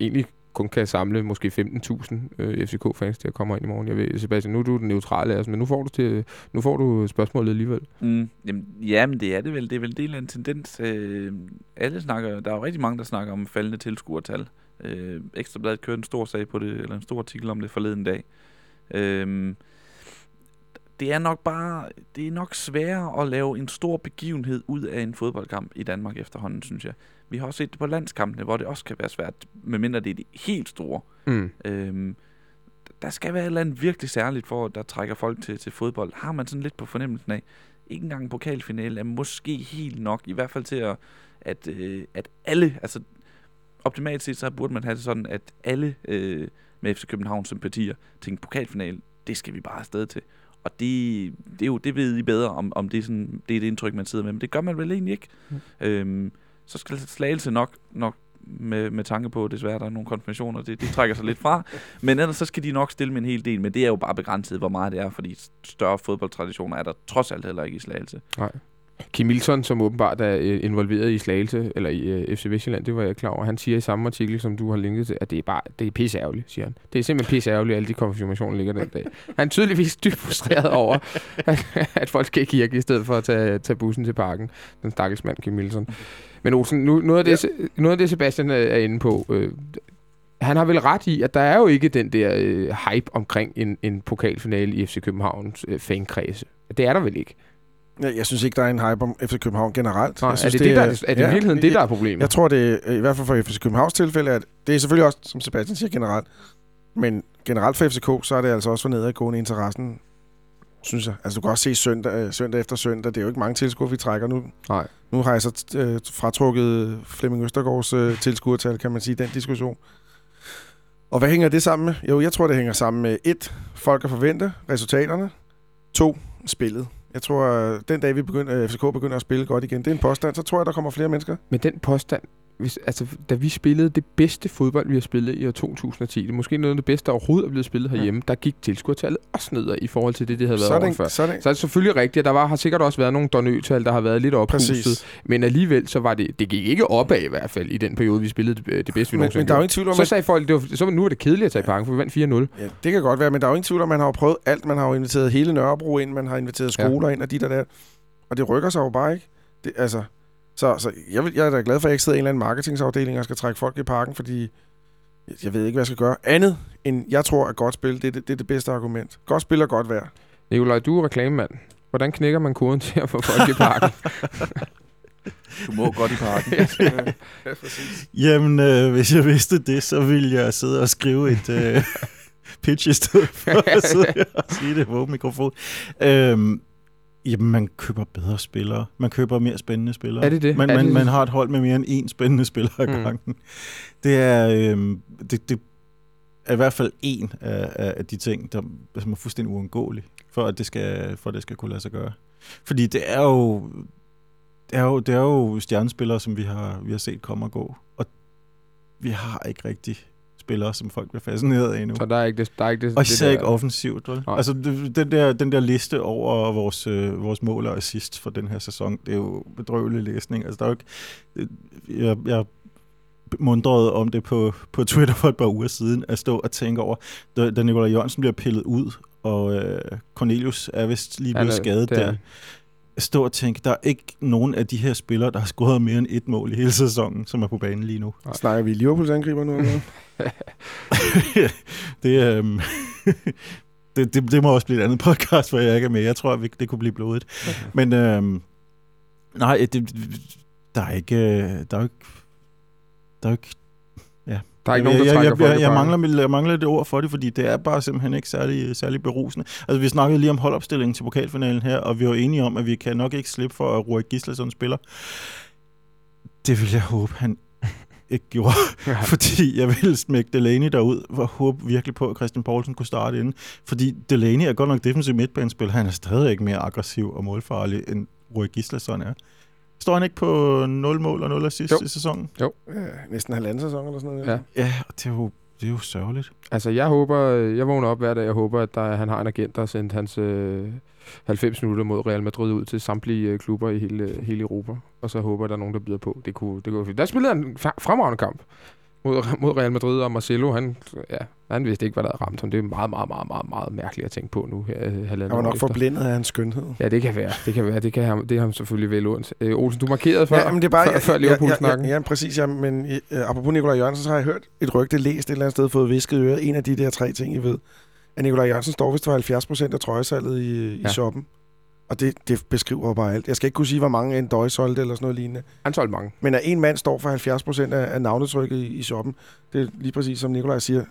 egentlig kun kan samle måske 15.000 øh, FCK-fans til at komme ind i morgen. Jeg ved, Sebastian, nu er du den neutrale, altså, men nu får du, til, nu får du spørgsmålet alligevel. Mm, jamen, ja, men det er det vel. Det er vel del af en tendens. Øh, alle snakker, der er jo rigtig mange, der snakker om faldende tilskuertal. Øh, Ekstrabladet kørte en stor sag på det, eller en stor artikel om det forleden dag. Øh, det er nok bare, det er nok sværere at lave en stor begivenhed ud af en fodboldkamp i Danmark efterhånden, synes jeg. Vi har også set det på landskampene, hvor det også kan være svært, medmindre det er de helt store. Mm. Øhm, der skal være et eller andet virkelig særligt for, der trækker folk til, til fodbold. Har man sådan lidt på fornemmelsen af, ikke engang en pokalfinale er måske helt nok, i hvert fald til at, at, øh, at alle, altså optimalt set, så burde man have det sådan, at alle øh, med FC Københavns sympatier tænker pokalfinale, det skal vi bare afsted til. Og det, det, er jo, det ved I bedre, om, om det, er sådan, det er det indtryk, man sidder med. Men det gør man vel egentlig ikke. Mm. Øhm, så skal Slagelse nok, nok med, med tanke på, desværre, der er nogle konfirmationer, det, det trækker sig lidt fra. [laughs] Men ellers så skal de nok stille med en hel del, men det er jo bare begrænset, hvor meget det er, fordi større fodboldtraditioner er der trods alt heller ikke i Slagelse. Nej. Kim Milton, som åbenbart er øh, involveret i Slagelse, eller i øh, FC Vestjylland, det var jeg klar over. Han siger i samme artikel, som du har linket til, at det er bare det er pisseærgerligt, siger han. Det er simpelthen pisseærgerligt, at alle de konfirmationer ligger den dag. Han er tydeligvis dybt frustreret over, at, at folk skal i kirke i stedet for at tage, tage bussen til parken. Den stakkels mand, Kim Milton. Men Olsen, nu, noget, af det, ja. noget af det, Sebastian er inde på, øh, han har vel ret i, at der er jo ikke den der øh, hype omkring en, en pokalfinale i FC Københavns øh, fankredse. Det er der vel ikke? Ja, jeg synes ikke, der er en hype om FC København generelt. Nej, jeg synes, er det, det, der, er, er det ja, i virkeligheden det, der er problemet? Jeg tror, det er, i hvert fald for FC Københavns tilfælde, at det er selvfølgelig også, som Sebastian siger, generelt. Men generelt for FCK, så er det altså også for nedadgående interessen, synes jeg. Altså, du kan også se søndag, øh, søndag efter søndag. Det er jo ikke mange tilskuere, vi trækker nu. Nej. Nu har jeg så øh, fratrukket Flemming Østergaards øh, tilskuertal, kan man sige, den diskussion. Og hvad hænger det sammen med? Jo, jeg tror, det hænger sammen med et, folk at forvente resultaterne. To, spillet. Jeg tror, øh, den dag vi begynder, øh, FCK begynder at spille godt igen, det er en påstand, så tror jeg, der kommer flere mennesker. Men den påstand, hvis, altså, da vi spillede det bedste fodbold, vi har spillet i år 2010, det er måske noget af det bedste, der overhovedet er blevet spillet herhjemme, ja. der gik tilskuertallet også ned i forhold til det, det havde været over før. Så, det... så er det selvfølgelig rigtigt, at der var, har sikkert også været nogle donøtal, der har været lidt oppustet, men alligevel så var det, det gik ikke opad i hvert fald i den periode, vi spillede det, det bedste, vi men, men der er jo ingen tvivl om, Så sagde folk, det var, så nu er det kedeligt at tage i for vi vandt 4-0. Ja, det kan godt være, men der er jo ingen tvivl om, man har jo prøvet alt. Man har jo inviteret hele Nørrebro ind, man har inviteret skoler ja. ind og de der der. Og det rykker sig jo bare ikke. Det, altså, så, så jeg, vil, jeg er da glad for, at jeg ikke sidder i en eller anden marketingsafdeling og skal trække folk i parken, fordi jeg ved ikke, hvad jeg skal gøre. Andet end, jeg tror, at godt spil, det, det, det er det bedste argument. Godt spil er godt værd. Nikolaj, du er reklamemand. Hvordan knækker man koden til at få folk i parken? [laughs] Du må godt i parken. [laughs] ja, Jamen, øh, hvis jeg vidste det, så ville jeg sidde og skrive et øh, [laughs] pitch i stedet for at sidde og sige det på mikrofon. Øhm, Jamen, man køber bedre spillere. Man køber mere spændende spillere. Er det det? Man, er man, det man har et hold med mere end én spændende spiller ad mm. gangen. Det er, øhm, det, det er i hvert fald en af, af de ting, der, som er fuldstændig uundgåelig, for at det skal, for at det skal kunne lade sig gøre. Fordi det er jo, det er jo, det er jo stjernespillere, som vi har, vi har set komme og gå. Og vi har ikke rigtig spillere, som folk bliver fascineret af nu. Så der er ikke det, der er ikke det, Og især ikke offensivt. Vel? Altså, den der, den der liste over vores, øh, vores mål og assist for den her sæson, det er jo bedrøvelig læsning. Altså, der er jo ikke... Jeg, jeg mundrede om det på, på Twitter for et par uger siden, at stå og tænke over, da, da Nikolaj Jørgensen bliver pillet ud, og øh, Cornelius er vist lige blevet skadet der stå og tænke, der er ikke nogen af de her spillere, der har scoret mere end et mål i hele sæsonen, som er på banen lige nu. Nej. Snakker vi Liverpools angriber nu? Eller? [laughs] det, øhm, [laughs] det, det, det må også blive et andet podcast, hvor jeg ikke er med. Jeg tror, at det kunne blive blodet. Okay. Men øhm, nej, det, der er ikke, der er ikke, der er ikke der er ikke nogen, der jeg, jeg, jeg, jeg, mangler, jeg mangler det ord for det, fordi det er bare simpelthen ikke særlig, særlig berusende. Altså, vi snakkede lige om holdopstillingen til pokalfinalen her, og vi var enige om, at vi kan nok ikke slippe for, at Roy Gislason spiller. Det vil jeg håbe, han [laughs] ikke gjorde, ja. [laughs] fordi jeg ville smække Delaney derud, og håbe virkelig på, at Christian Poulsen kunne starte inden. Fordi Delaney er godt nok defensiv midtbanespil, han er stadig ikke mere aggressiv og målfarlig, end Roy Gislason er. Står han ikke på 0 mål og 0 assist Jo. i sæsonen? Ja, næsten halvanden sæson eller sådan noget. Ja. Ja, og det er jo, det er jo sørgeligt. Altså, jeg håber, jeg vågner op hver dag og håber, at der, han har en agent, der har sendt hans øh, 90 minutter mod Real Madrid ud til samtlige øh, klubber i hele, hele Europa. Og så håber jeg, at der er nogen, der byder på. Det kunne, det kunne. Der spillede han en fremragende kamp mod, [laughs] mod Real Madrid, og Marcelo, han, ja, han vidste ikke, hvad der havde ramt ham. Det er meget, meget, meget, meget, meget mærkeligt at tænke på nu her øh, Han var nok efter. forblindet af hans skønhed. Ja, det kan være. Det kan være. Det, kan ham, det er ham selvfølgelig vel ondt. Øh, Olsen, du markerede før, ja, men det er bare, før, før Liverpool-snakken. Ja, ja, ja, præcis. Ja, men øh, apropos Nikolaj Jørgensen, så har jeg hørt et rygte, læst et eller andet sted, fået visket i øret. En af de der tre ting, I ved. At Nikolaj Jørgensen står vist for 70 procent af trøjesalget i, i Ja. shoppen. Og det, det beskriver jo bare alt. Jeg skal ikke kunne sige, hvor mange en døj solgte eller sådan noget lignende. Han solgte mange. Men at en mand står for 70 procent af, af navnetrykket i, i shoppen, det er lige præcis som Nikolaj siger,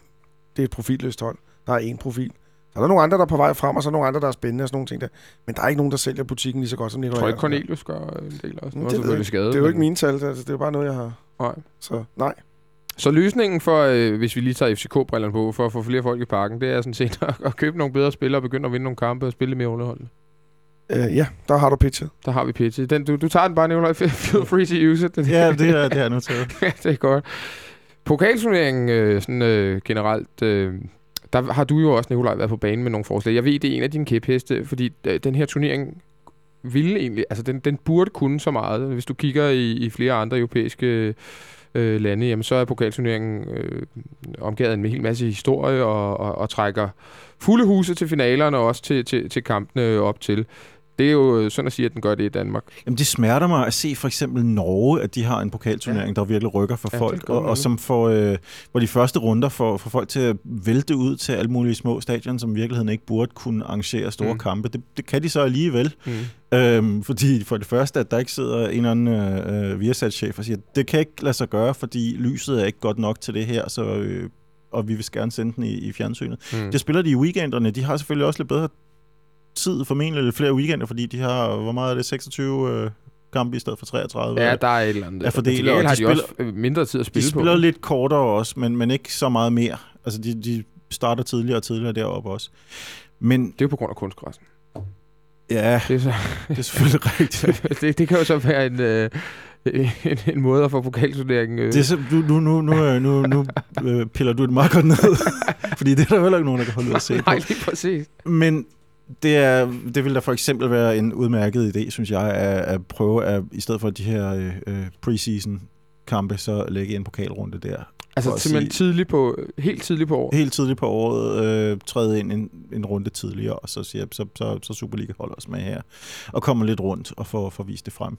det er et profilløst hold. Der er én profil. Så er der nogle andre, der er på vej frem, og så er nogle andre, der er spændende og sådan nogle ting der. Men der er ikke nogen, der sælger butikken lige så godt som Jeg Nikolaj tror ikke. Cornelius gør en del også. Nu det selvfølgelig jeg skadet. Det er jo ikke mine tal, altså, det er jo bare noget, jeg har. Nej. Så nej. Så løsningen for, øh, hvis vi lige tager FCK-brillerne på, for at få flere folk i parken, det er sådan set at, [laughs] at købe nogle bedre spillere og begynde at vinde nogle kampe og spille mere underholdende. Øh, ja, der har du pitchet. Der har vi pitchet. Den, du, du tager den bare, Nicolaj. [laughs] Feel free to use it. [laughs] Ja, det er, det er noteret. [laughs] Ja, det er godt. Pokalturneringen øh, sådan, øh, generelt, øh, der har du jo også, Nikolaj, været på banen med nogle forslag. Jeg ved, det er en af dine kæpheste, fordi øh, den her turnering ville egentlig, altså den, den burde kunne så meget. Hvis du kigger i, i flere andre europæiske øh, lande, jamen så er pokalturneringen øh, omgivet af en hel masse historie og, og, og trækker fulde huse til finalerne og også til, til, til kampene op til. Det er jo øh, sådan at sige, at den gør det i Danmark. Jamen, det smerter mig at se for eksempel Norge, at de har en pokalturnering, ja. der virkelig rykker for Ja, folk, og, og som får, øh, hvor de første runder får, får folk til at vælte ud til alle mulige små stadion, som i virkeligheden ikke burde kunne arrangere store Mm. mm. kampe. Det, det kan de så alligevel, Mm. øhm, fordi for det første, at der ikke sidder en eller anden øh, Viasat-chef og siger, det kan ikke lade sig gøre, fordi lyset er ikke godt nok til det her, så, øh, og vi vil gerne sende den i, i fjernsynet. Mm. Det spiller de i weekenderne. De har selvfølgelig også lidt bedre tid, formentlig lidt flere weekender, fordi de har, hvor meget er det, 26 øh, kampe i stedet for 33? Ja, der er et eller andet. Til gengæld og de har de også øh, mindre tid at de spille på. spiller lidt kortere også, men, men ikke så meget mere. Altså, de, de starter tidligere og tidligere deroppe også. Men Det er jo på grund af kunstgræssen. ja, Det, er så, [laughs] det er selvfølgelig rigtigt. [laughs] det, det kan jo så være en, øh, en, en måde at få pokalturneringen... Øh. Det er så, nu, nu, nu, nu, øh, nu, nu øh, piller du det meget godt ned, [laughs] fordi det er der heller ikke nogen, der kan holde ud at se på. Nej, lige præcis. Men det, er, det vil da for eksempel være en udmærket idé, synes jeg, at, at prøve at, i stedet for de her øh, preseason kampe, så lægge en pokalrunde der. Altså simpelthen sige- tidligt på, helt tidligt på året. Helt tidligt på året øh, træde ind en, en runde tidligere, og så siger så, så, så Superliga holder os med her, og kommer lidt rundt og får, får vist det frem.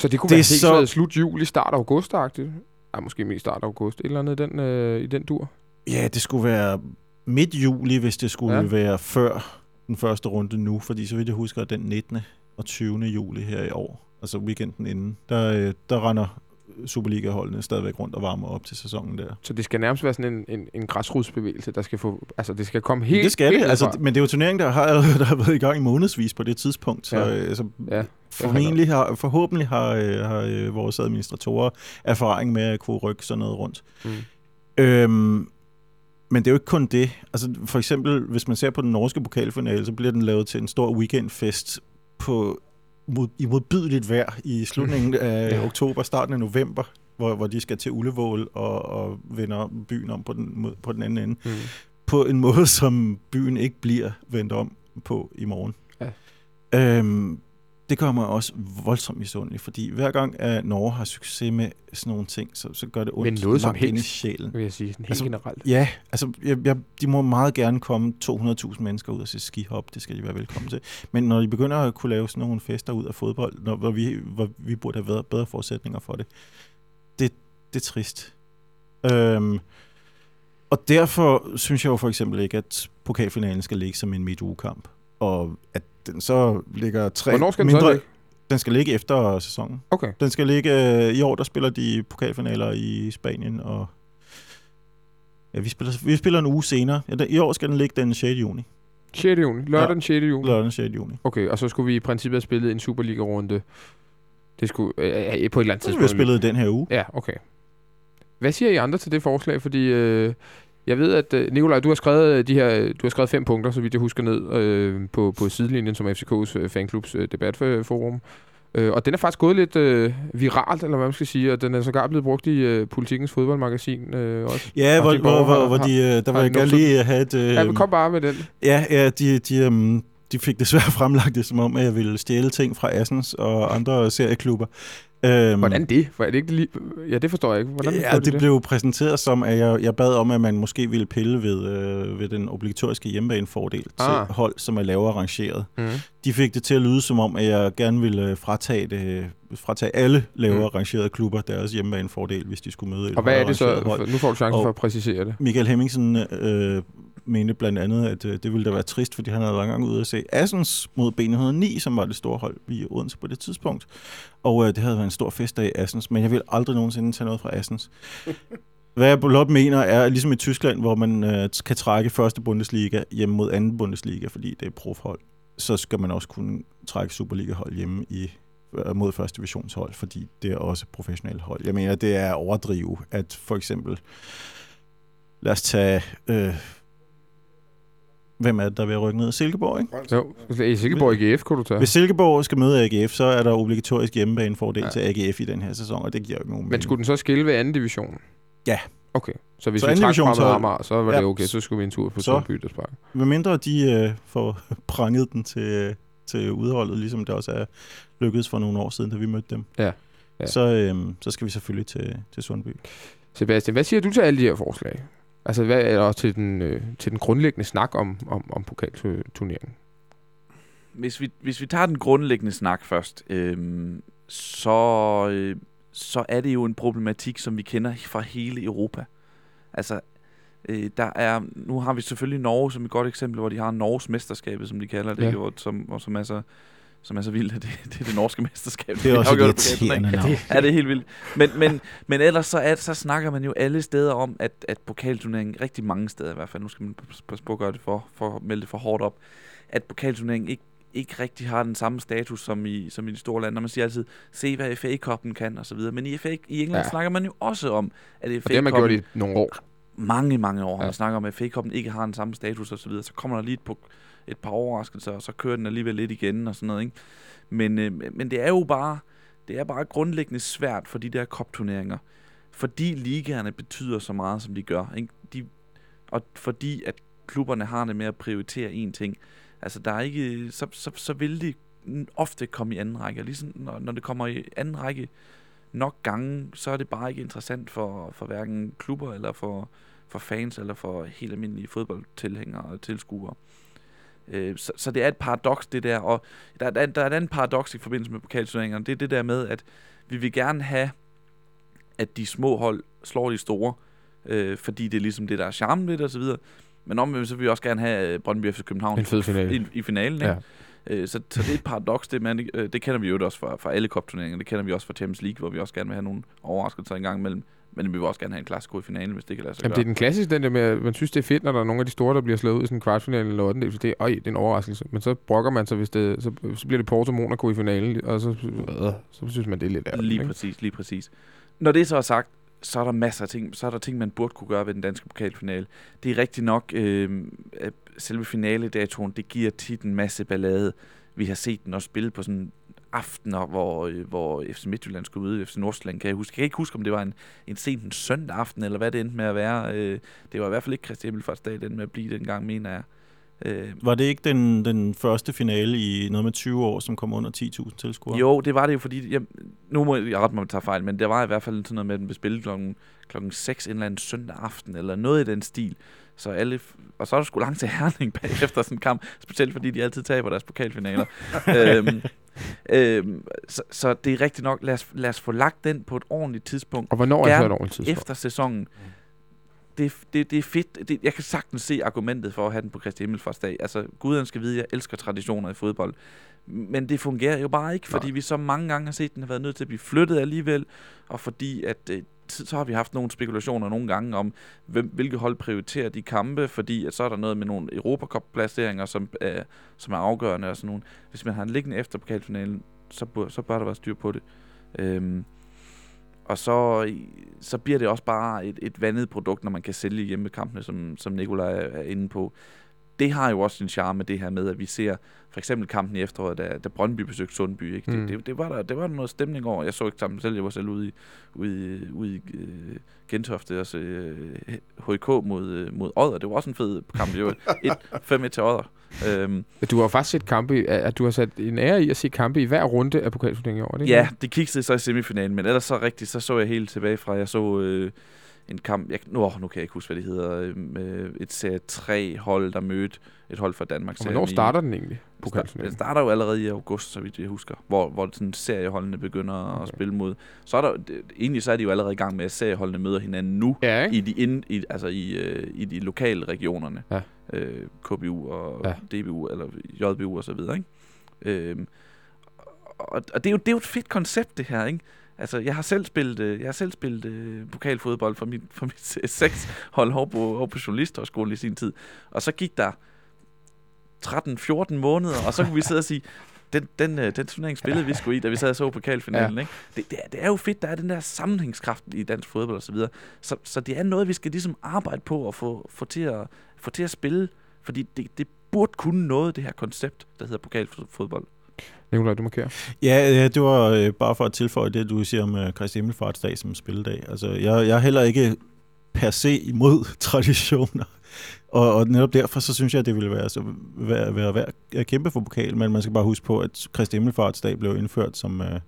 Så det kunne Det være helt så- slut juli, start august -agtigt. Ja, måske mest start august. Et eller andet den, øh, i den dur. Ja, det skulle være midt juli, hvis det skulle Ja. være før den første runde nu, fordi så vidt jeg husker, den 19. og 20. juli her i år, altså weekenden inden, der, øh, der render Superliga-holdene stadigvæk rundt og varmer op til sæsonen der. Så det skal nærmest være sådan en, en, en græsrodsbevægelse, der skal få... Altså, det skal komme helt... det skal helt det, altså, men det er jo turneringen, der har, [laughs] der har været i gang i månedsvis på det tidspunkt, så, Ja. altså, Ja. formentlig har, forhåbentlig har, øh, har vores administratorer erfaring med at kunne rykke sådan noget rundt. Mm. Øhm, men det er jo ikke kun det. Altså, for eksempel, hvis man ser på den norske pokalfinale, så bliver den lavet til en stor weekendfest på mod, i modbydeligt vejr i slutningen af Ja. oktober, starten af november, hvor, hvor de skal til Ullevål og, og vender byen om på den, på den anden ende. Mm. På en måde, som byen ikke bliver vendt om på i morgen. Ja. Øhm, det gør mig også voldsomt misundelig, fordi hver gang, at Norge har succes med sådan nogle ting, så, så gør det ondt Men noget som langt ind i helst. sjælen. Vil jeg sige, helt Altså, generelt. Ja, altså jeg, jeg, de må meget gerne komme 200.000 mennesker ud og se skihop, det skal de være velkommen til. Men når de begynder at kunne lave sådan nogle fester ud af fodbold, når, hvor, vi, hvor vi burde have været bedre forudsætninger for det, det, det er trist. Øhm, og derfor synes jeg jo for eksempel ikke, at pokalfinalen skal ligge som en midtugekamp. Og at den så ligger tre Hvornår skal den mindre... så ligge? Den skal ligge efter sæsonen. Okay. Den skal ligge... øh, I år, der spiller de pokalfinaler i Spanien, og... Ja, vi spiller, vi spiller en uge senere. Ja, den- I år skal den ligge den 6. juni. 6. juni. Lørdag Ja. den 6. juni. Lørdag den 6. juni. Okay, og så skulle vi i princippet have spillet en Superliga-runde. Det skulle øh, øh, på et eller andet Så vi har tidspunkt. spillet den her uge. Ja, okay. Hvad siger I andre til det forslag? Fordi øh, jeg ved, at øh, Nikolaj, du har skrevet øh, de her, du har skrevet fem punkter, så vidt jeg husker ned øh, på, på sidelinjen som FCK's øh, fanklubs øh, debatforum. Øh, og den er faktisk gået lidt øh, viralt, eller hvad man skal sige, og den er sågar blevet brugt i øh, Politikens fodboldmagasin øh, også. Ja, hvor, hvor, hvor, hvor de, øh, der vil jeg gerne lige have et... Øh, Ja, men kom bare med den. Ja, ja de, de, øhm, de fik desværre [laughs] fremlagt det, som om at jeg ville stjæle ting fra Assens og andre serieklubber. Øhm, Hvordan det? For er det ikke lige... Ja, det forstår jeg ikke. Hvordan ja, gjorde de det blev præsenteret som, at jeg, jeg bad om, at man måske ville pille ved, øh, ved den obligatoriske hjemmebanefordel Ah. til hold, som er lavere rangeret. Mm. De fik det til at lyde som om, at jeg gerne ville øh, fratage, det, fratage alle lavere Mm. rangerede klubber deres hjemmebanefordel, hvis de skulle møde et Og hvad er det så? hold. Nu får du chancen Og- for at præcisere det. Michael Hemmingsen øh, mente blandt andet, at øh, det ville da være trist, fordi han havde været gang ude at se Assens mod B109, som var det store hold i Odense på det tidspunkt. Og øh, det havde været en stor festdag i Assens, men jeg vil aldrig nogensinde tage noget fra Assens. [laughs] Hvad jeg blot mener er, ligesom i Tyskland, hvor man øh, kan trække første Bundesliga hjemme mod anden Bundesliga, fordi det er profhold, så skal man også kunne trække Superliga-hold hjemme i øh, mod første divisionshold, fordi det er også professionelle hold. Jeg mener, det er overdrive, at for eksempel, lad os tage, øh, hvem er det, der vil rykke ned? Silkeborg, ikke? Jo, i Silkeborg IGF kunne du tage. Hvis Silkeborg skal møde AGF, så er der obligatorisk hjemmebanefordel Ja. til AGF i den her sæson, og det giver jo ikke nogen Men mening. skulle den så skille ved anden division? Ja. Okay, så hvis Så vi trak division, så- Amager, så var det Ja. okay. Så skulle vi en tur på Så- Sundby Idrætspark. Med mindre de øh, får [laughs] pranget den til, til udholdet, ligesom det også er lykkedes for nogle år siden, da vi mødte dem. Ja. Ja. Så, øh, så skal vi selvfølgelig til, til Sundby. Sebastian, hvad siger du til alle de her forslag? Altså, hvad er der til den, øh, til den grundlæggende snak om, om, om pokalturneringen? Hvis vi, hvis vi tager den grundlæggende snak først, øhm, så, øh, så er det jo en problematik, som vi kender fra hele Europa. Altså, øh, der er, nu har vi selvfølgelig Norge som et godt eksempel, hvor de har Norges mesterskabet, som de kalder det, Ja. og som, og som er så som er så vildt, at det, [laughs] det er det norske mesterskab. Det er [laughs] også et irriterende navn. Ja, det er helt vildt. Men, men, men ellers så, er, så snakker man jo alle steder om, at, at pokalturneringen, rigtig mange steder i hvert fald, nu skal man passe- på at gøre det for, for at melde det for hårdt op, at pokalturneringen ikke, ikke rigtig har den samme status som i, som i de store lande. Og man siger altid, se hvad FA-koppen kan og så videre. Men i, FA, i England Ja. snakker man jo også om, at Og det har man gjort FA-koppen i nogle år. mange, mange år, Ja. man snakker om, at FA-koppen ikke har den samme status og så videre. Så kommer der lige et, på, et par overraskelser, og så kører den alligevel lidt igen og sådan noget. Ikke? Men, øh, men det er jo bare, det er bare grundlæggende svært for de der kopturneringer. Fordi ligaerne betyder så meget, som de gør. Ikke? De, og fordi at klubberne har det med at prioritere én ting. Altså der er ikke, så, så, så vil de ofte komme i anden række. Og ligesom når, når det kommer i anden række nok gange, så er det bare ikke interessant for, for hverken klubber eller for, for fans eller for helt almindelige fodboldtilhængere og tilskuere. Øh, så, så det er et paradoks, det der. Og der, der, der er et andet paradoks i forbindelse med pokalturneringerne. Det er det der med, at vi vil gerne have, at de små hold slår de store, øh, fordi det er ligesom det, der er charmen ved det og så videre. Men omvendt så vil vi også gerne have øh, Brøndby FC København En fed finale. i, i finalen. Ikke? Ja. Øh, så, så det er et paradoks, det, man, øh, det kender vi jo også fra, fra alle kopturneringer. Det kender vi også fra Champions League, hvor vi også gerne vil have nogle overraskelser en gang imellem. Men vi vil også gerne have en klassisk i finalen, hvis det kan lade sig Jamen, det er gøre. den klassiske, den der med, at man synes, det er fedt, når der er nogle af de store, der bliver slået ud i sådan en kvartfinale eller 8. Det er, øj, det er en overraskelse. Men så brokker man sig, hvis det, så, så bliver det Porto Monaco i finalen, og så, øh, så synes man, det er lidt ærgerligt. Lige ikke? præcis, lige præcis. Når det så er sagt, så er der masser af ting, så er der ting, man burde kunne gøre ved den danske pokalfinale. Det er rigtigt nok, øh, at selve finaledatoen, det giver tit en masse ballade. Vi har set den også spille på sådan aftener, hvor, øh, hvor FC Midtjylland skulle ud, FC Nordsjælland, kan jeg huske. Jeg kan ikke huske, om det var en, en sent en søndag aften, eller hvad det endte med at være. Øh, det var i hvert fald ikke Christi Himmelfartsdag, den med at blive dengang, mener jeg. Øh, Var det ikke den, den første finale i noget med 20 år, som kom under 10.000 tilskuere? Jo, det var det jo, fordi... Jeg, nu må jeg rette mig, om jeg tager fejl, men der var i hvert fald sådan noget med, at den blev spillet klokken, klokken 6 en eller anden søndag aften, eller noget i den stil. Så alle, og så er der sgu langt til Herning bagefter sådan en kamp, specielt fordi de altid taber deres pokalfinaler. [laughs] øhm, øhm, så, så det er rigtigt nok, lad os, lad os få lagt den på et ordentligt tidspunkt Og hvornår er Gerne så et ordentligt tidspunkt? efter sæsonen. Det, det, det er fedt. Det, jeg kan sagtens se argumentet for at have den på Kristi Himmelfartsdag. Altså, guderne skal vide, at jeg elsker traditioner i fodbold. Men det fungerer jo bare ikke, fordi Nej. vi så mange gange har set, at den har været nødt til at blive flyttet alligevel, og fordi at øh, t- så har vi haft nogle spekulationer nogle gange om, hvem, hvilke hold prioriterer de kampe, fordi at så er der noget med nogle Europacup-placeringer, som, øh, som er afgørende og sådan nogle. Hvis man har en liggende efter pokalfinalen, så, bør, så bør der være styr på det. Øhm, og så, så bliver det også bare et, et vandet produkt, når man kan sælge hjemmekampene, som, som Nikolaj er inde på det har jo også sin charme, det her med, at vi ser for eksempel kampen i efteråret, da, da Brøndby besøgte Sundby. Ikke? Mm. Det, det, det, var der, det var der noget stemning over. Jeg så ikke sammen selv, jeg var selv ude i, ude i, ude i øh, Gentofte, også øh, HK mod, øh, mod Odder. Det var også en fed kamp. Det var 1-5-1 [laughs] til Odder. Øhm, Du har jo faktisk set kampe, at du har sat en ære i at se kampe i hver runde af pokalturneringen i år. Det Ja, det? kiggede så i semifinalen, men ellers så rigtigt, så så jeg helt tilbage fra, jeg så øh, en kamp, jeg, nu, nu kan jeg ikke huske, hvad det hedder, øh, med et serie 3 hold, der mødte et hold fra Danmark. Og hvornår starter den egentlig? Den starter jo allerede i august, så vidt jeg husker, hvor, hvor sådan serieholdene begynder okay. at spille mod. Så er der, egentlig så er de jo allerede i gang med, at serieholdene møder hinanden nu, Ja, ikke? i de, ind, i, altså i, øh, i de lokale regionerne. Ja. Øh, KBU og Ja. DBU, eller JBU og så videre, ikke? Øhm, og, og det, er jo, det er jo et fedt koncept, det her, ikke? Altså, jeg har selv spillet, øh, jeg har selv spillet øh, pokalfodbold for mit, for mit seks hold over på, over på Journalisthøjskolen i sin tid. Og så gik der 13-14 måneder, og så kunne vi sidde og sige, den, den, øh, den turnering spillede vi sgu i, da vi sad og så pokalfinalen. Ja. Ikke? Det, det, er, det er jo fedt, der er den der sammenhængskraft i dansk fodbold og så videre. Så, så det er noget, vi skal ligesom arbejde på og få, få, til, at, få til at spille, fordi det, det burde kunne noget, det her koncept, der hedder pokalfodbold. Nikolaj, du markerer. Ja, det var øh, bare for at tilføje det, du siger om øh, Kristi Himmelfartsdag som spilledag. Altså, jeg, jeg er heller ikke per se imod [laughs] traditioner. Og, og netop derfor, så synes jeg, at det ville være, så, være, være værd at kæmpe for pokal, men man skal bare huske på, at Kristi Himmelfartsdag blev indført som, øh,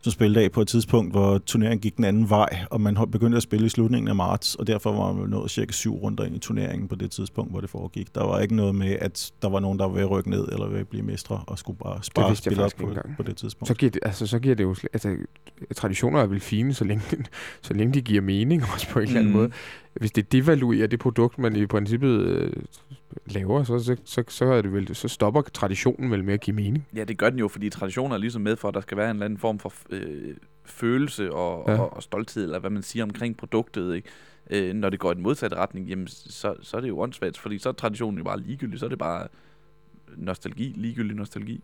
som spilledag på et tidspunkt, hvor turneringen gik den anden vej, og man begyndte at spille i slutningen af marts, og derfor var man nået cirka syv runder ind i turneringen på det tidspunkt, hvor det foregik. Der var ikke noget med, at der var nogen, der var ved at rykke ned, eller ved at blive mestre, og skulle bare spare spillere på, på det tidspunkt. Så giver det, altså, så giver det jo... Altså, traditioner er vel fine, så længe, så længe de giver mening også på en eller anden Mm. måde. Hvis det devaluerer det produkt, man i princippet øh, laver, så, så, så, så, er det vel, så stopper traditionen vel med at give mening. Ja, det gør den jo, fordi traditioner er ligesom med for, at der skal være en eller anden form for øh, følelse og, Ja. og, og stolthed, eller hvad man siger omkring produktet, ikke? Øh, når det går i den modsatte retning, jamen, så, så er det jo åndssvagt, fordi så er traditionen jo bare ligegyldig, så er det bare nostalgi, ligegyldig nostalgi.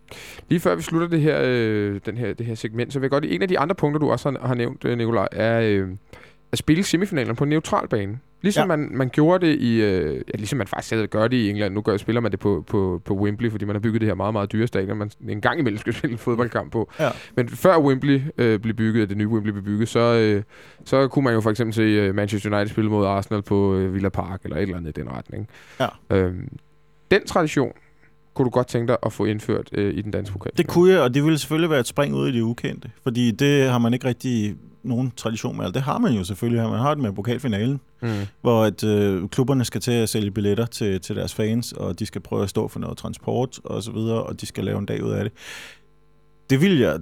Lige før vi slutter det her, øh, den her, det her segment, så vil jeg godt... En af de andre punkter, du også har, har nævnt, øh, Nikolaj, er øh, at spille semifinalerne på en neutral bane. Ligesom ja. Man, man gjorde det i... Øh, ja, ligesom man faktisk stadig gør det i England. Nu gør, spiller man det på, på, på Wembley, fordi man har bygget det her meget, meget dyre stadion, man en gang imellem skal [laughs] spille en fodboldkamp på. Ja. Men før Wembley øh, blev bygget, det nye Wembley blev bygget, så, øh, så kunne man jo for eksempel se øh, Manchester United spille mod Arsenal på øh, Villa Park, eller et eller andet i den retning. Ja. Øhm, den tradition kunne du godt tænke dig at få indført øh, i den danske pokal? Det kunne jeg, og det ville selvfølgelig være et spring ud i det ukendte, fordi det har man ikke rigtig nogen tradition med. Det har man jo selvfølgelig. Man har det med pokalfinalen, Mm. hvor at, øh, klubberne skal til at sælge billetter til, til deres fans, og de skal prøve at stå for noget transport og så videre, og de skal lave en dag ud af det. Det vil jeg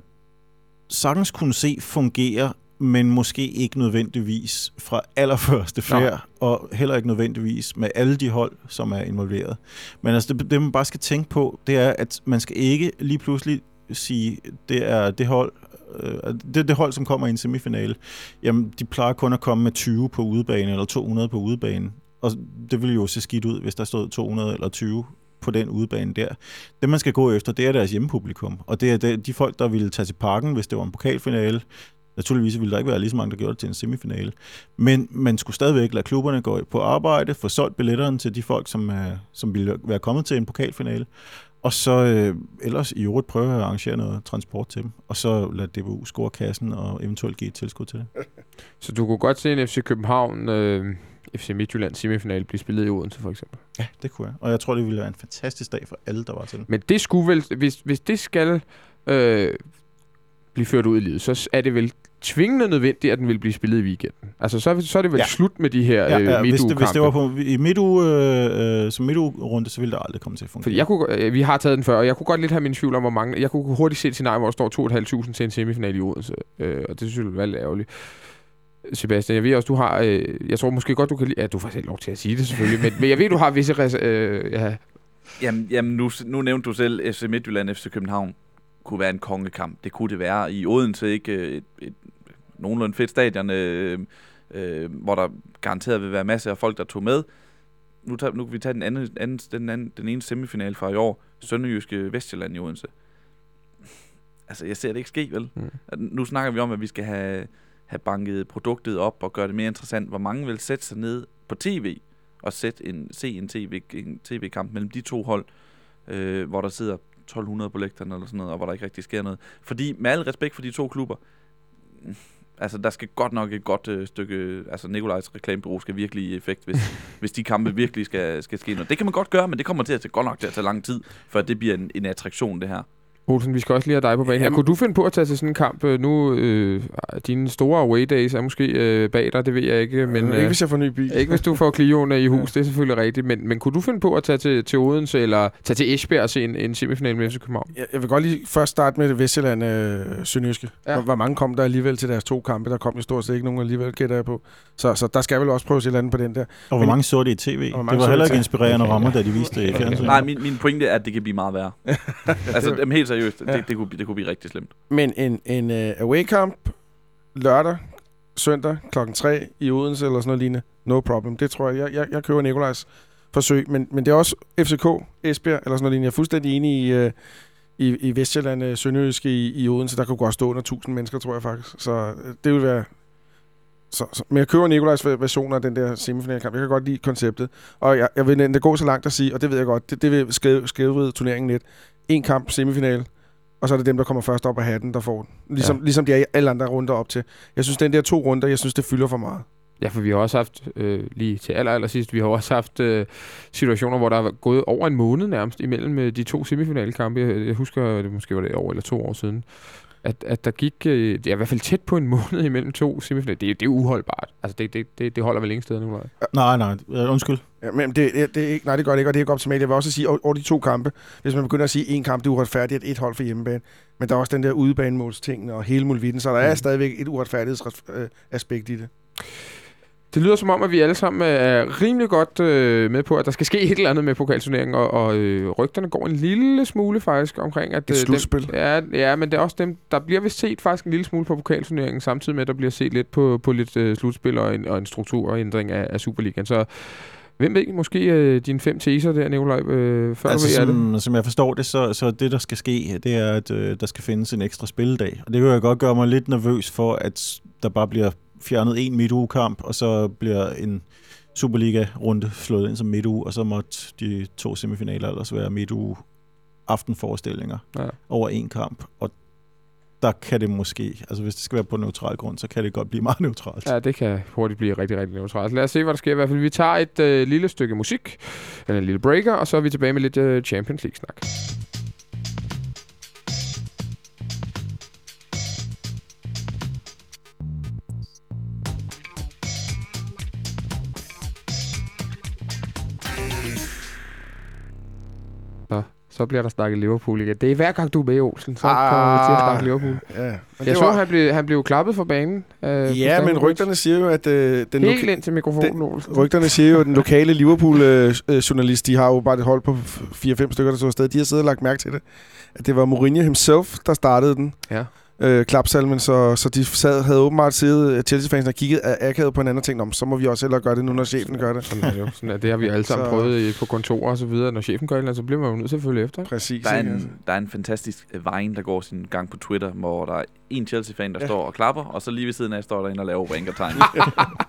sagtens kunne se fungere, men måske ikke nødvendigvis fra allerførste færd, og heller ikke nødvendigvis med alle de hold, som er involveret. Men altså, det, det man bare skal tænke på, det er, at man skal ikke lige pludselig sige, det er det hold, øh, det det hold, som kommer i en semifinale. Jamen, de plejer kun at komme med 20 på udebane, eller 200 på udebane. Og det ville jo se skidt ud, hvis der stod 200 eller 20 på den udebane der. Det, man skal gå efter, det er deres hjemmepublikum. Og det er de, de folk, der ville tage til parken, hvis det var en pokalfinale. Naturligvis ville der ikke være lige så mange, der gjorde det til en semifinale. Men man skulle stadigvæk lade klubberne gå på arbejde, få solgt billetterne til de folk, som, er, som ville være kommet til en pokalfinale. Og så øh, ellers i øvrigt prøve at arrangere noget transport til dem. Og så lade DBU score kassen og eventuelt give et tilskud til det. Så du kunne godt se en FC København, øh, FC Midtjylland semifinale blive spillet i Odense for eksempel. Ja, det kunne jeg. Og jeg tror, det ville være en fantastisk dag for alle, der var til det. Men det skulle vel, hvis, hvis det skal øh, blive ført ud i livet, så er det vel tvingende nødvendigt, at den vil blive spillet i weekenden. Altså, så, er- så er det vel ja. Slut med de her Ja, øh, ja, hvis, det, hvis det var på, i midtuge, øh, øh, som midtugerunde, så ville det aldrig komme til at fungere. Fordi jeg kunne, øh, vi har taget den før, og jeg kunne godt lidt have min tvivl om, hvor mange... Jeg kunne hurtigt se et scenarie, hvor der står 2.500 til en semifinal i Odense. Øh, og det synes jeg ville være lidt ærgerligt. Sebastian, jeg ved også, du har... Øh, jeg tror måske godt, du kan lide... Ja, du får selv lov til at sige det selvfølgelig, men, men jeg ved, du har visse... res- Øh, ja, Jamen, jamen nu, nu nævnte du selv FC Midtjylland, FC København kunne være en kongekamp. Det kunne det være. I Odense ikke øh, et, et nogenlunde fedt stadion, øh, øh, hvor der garanteret vil være masser af folk, der tog med. Nu, tager, nu kan vi tage den, anden, anden, den, anden, den ene semifinal fra i år. Sønderjyske Vestjylland i Odense. Altså, jeg ser det ikke ske, vel? Mm. Nu snakker vi om, at vi skal have, have banket produktet op og gøre det mere interessant. Hvor mange vil sætte sig ned på tv at sætte en, se en, TV, en tv-kamp mellem de to hold, øh, hvor der sidder 1200 på lægterne eller sådan noget, og hvor der ikke rigtig sker noget. Fordi med al respekt for de to klubber, altså der skal godt nok et godt øh, stykke, altså Nikolajs reklamebureau skal virkelig i effekt, hvis, [laughs] hvis de kampe virkelig skal, skal ske noget. Det kan man godt gøre, men det kommer til at tage godt nok til at tage lang tid, før det bliver en, en attraktion, det her. Olsen, vi skal også lige have dig på banen her. Jamen- Kunne du finde på at tage til sådan en kamp øh, nu? Øh, dine store away days er måske øh, bag dig, det ved jeg ikke. Men, øh, ikke hvis jeg får ny bil. ikke hvis du får Clio'en i [laughs] hus, det er selvfølgelig rigtigt. Men, men kunne du finde på at tage til, til Odense eller tage til Esbjerg og se en, en semifinal med FC København? Jeg, jeg vil godt lige først starte med det Vestjylland øh, Sønderjyske. Ja. Ja. Hvor, hvor mange kom der alligevel til deres to kampe? Der kom jo stort set ikke nogen alligevel, gætter jeg på. Så, så der skal vel også prøves et eller andet på den der. Og hvor Men- mange så det i tv? Det var heller ikke inspirerende rammer, da de viste det i [laughs] fjernsynet. Nej, min, min pointe er, at det kan blive meget værre. [laughs] altså, helt seriøst, det, Ja. det, kunne, det kunne blive rigtig slemt. Men en, en uh, away-kamp lørdag, søndag klokken 3 i Odense eller sådan noget lignende, no problem. Det tror jeg. Jeg, jeg, jeg køber Nikolajs forsøg. Men, men det er også FCK, Esbjerg eller sådan noget lignende. Jeg er fuldstændig enig i, uh, i, i Vestjylland, uh, Sønderjyske i, i Odense. Der kunne godt stå under 1000 mennesker, tror jeg faktisk. Så det vil være... Så, så, men jeg køber Nikolajs version af den der semifinalkamp. Jeg kan godt lide konceptet. Og jeg, jeg vil endda gå så langt at sige, og det ved jeg godt, det, det vil skrive turneringen lidt. En kamp semifinal, og så er det dem, der kommer først op af hatten, der får den. Ligesom, ja. ligesom de er alle andre runder op til. Jeg synes, den der to runder, jeg synes, det fylder for meget. Ja, for vi har også haft, øh, lige til aller, aller sidst, vi har også haft øh, situationer, hvor der er gået over en måned nærmest imellem øh, de to semifinalkampe. Jeg, jeg husker, det måske var det et år eller to år siden, at, at der gik, øh, ja, i hvert fald tæt på en [laughs] måned imellem to semifinaler. Det, er- det er uholdbart. Altså, det, det, det, det holder vel ingen steder nu. eller? Nej, nej, øh, undskyld. Ja, men det, det, det er ikke, nej, det gør det ikke, og det er ikke optimalt. Jeg vil også sige, over, de to kampe, hvis man begynder at sige, at en kamp det er uretfærdigt, at et hold for hjemmebane, men der er også den der udebanemålsting og hele muligheden, så der er Mm. stadigvæk et uretfærdighedsaspekt i det. Det lyder som om, at vi alle sammen er rimelig godt øh, med på, at der skal ske et eller andet med pokalturneringen, og, og øh, rygterne går en lille smule faktisk omkring, at... Et øh, slutspil. Dem, ja, ja, men det er også dem, der bliver vist set faktisk en lille smule på pokalturneringen, samtidig med, at der bliver set lidt på, på lidt øh, slutspil og en, og en strukturændring af, af Superligaen. Så hvem ved, måske øh, dine fem teser der, Nikolaj, øh, før Altså, ved af det? som, som jeg forstår det, så, så det, der skal ske, det er, at øh, der skal findes en ekstra spilledag. Og det kan jeg godt gøre mig lidt nervøs for, at der bare bliver fjernet en midtugekamp, og så bliver en Superliga-runde slået ind som midtuge, og så måtte de to semifinaler ellers være midtuge aftenforestillinger Ja. over en kamp. Og der kan det måske, altså hvis det skal være på neutral grund, så kan det godt blive meget neutralt. Ja, det kan hurtigt blive rigtig, rigtig neutralt. Lad os se, hvad der sker i hvert fald. Vi tager et øh, lille stykke musik, eller en lille breaker, og så er vi tilbage med lidt øh, Champions League-snak. Så, bliver der snakket Liverpool igen. Det er hver gang, du er med, Olsen, så Ah. kommer vi til at snakke Liverpool. Ja, men Jeg så, han blev, han blev klappet for banen. Øh, Ja, men rygterne siger jo, at øh, den, Helt ind til mikrofonen, Olsen. rygterne siger jo, at den lokale Liverpool-journalist, de har jo bare et hold på 4-5 stykker, der så afsted. De har siddet og lagt mærke til det. At det var Mourinho himself, der startede den. Ja. Øh, klapsalmen, så, så de sad, havde åbenbart siddet Chelsea-fans og kigget af akavet på en anden ting. Nå, så må vi også hellere gøre det nu, når chefen gør det. Sådan er det jo. Sådan er, det har vi alle sammen Så- prøvet på kontorer og så videre. Når chefen gør et eller andet, så bliver man jo nødt til at følge efter. Præcis. Der er, en, der er en fantastisk øh, vejen, der går sin gang på Twitter, hvor der er en Chelsea-fan, der Ja. står og klapper, og så lige ved siden af står der en og laver wankertegn. [laughs]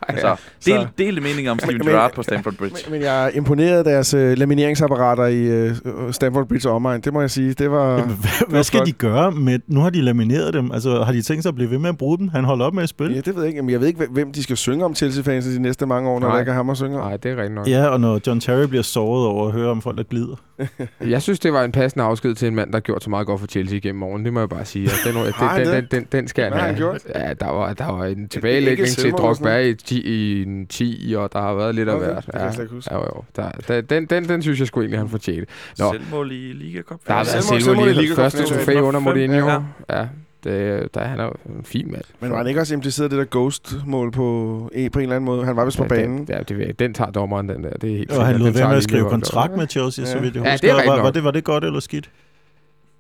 Ja. så del, delte meninger om Steven Gerrard på Stamford Bridge. Men, men jeg er imponeret af deres øh, lamineringsapparater i øh, Stamford Bridge og omegn. Det må jeg sige. Det var... Jamen, hvad, hvad skal flot. de gøre med... Nu har de lamineret dem. Altså, har de tænkt sig at blive ved med at bruge dem? Han holder op med at spille. Ja, det ved jeg ikke. Men jeg ved ikke, hvem de skal synge om Chelsea-fans de næste mange år, når Nej. der ikke er ham at synge om. Nej, det er rigtigt nok. Ja, og når John Terry bliver såret over at høre om folk, der glider. [laughs] Jeg synes, det var en passende afsked til en mand, der har gjort så meget godt for Chelsea gennem morgen. Det må jeg bare sige. Altså, den, den, den, den, den, den skal Hvad han have. gjort? Ja, der var, der var en tilbagelægning til Drogba i, 10, i en 10, og der har været lidt af Okay, hvert. huske. ja, jo, jo. Der, der, den, den, den synes jeg sgu egentlig, han fortjente. Nå. Selvmål i Liga Cup. Der har Ja, været selvmål- selvmål selvmål i i Liga første Cup. trofæ under Mourinho. ja. Det, der, han er en fin mand. Men var han ikke også impliceret det der ghost-mål på, eh, på en eller anden måde? Han var vist på Ja, banen. Den, ja, det, den tager dommeren, den der. Det er helt Og han lod tager med at skrive kontrakt med Chelsea, så Ja. vidt jeg Ja, husker. det er var, var, det, var det godt eller skidt?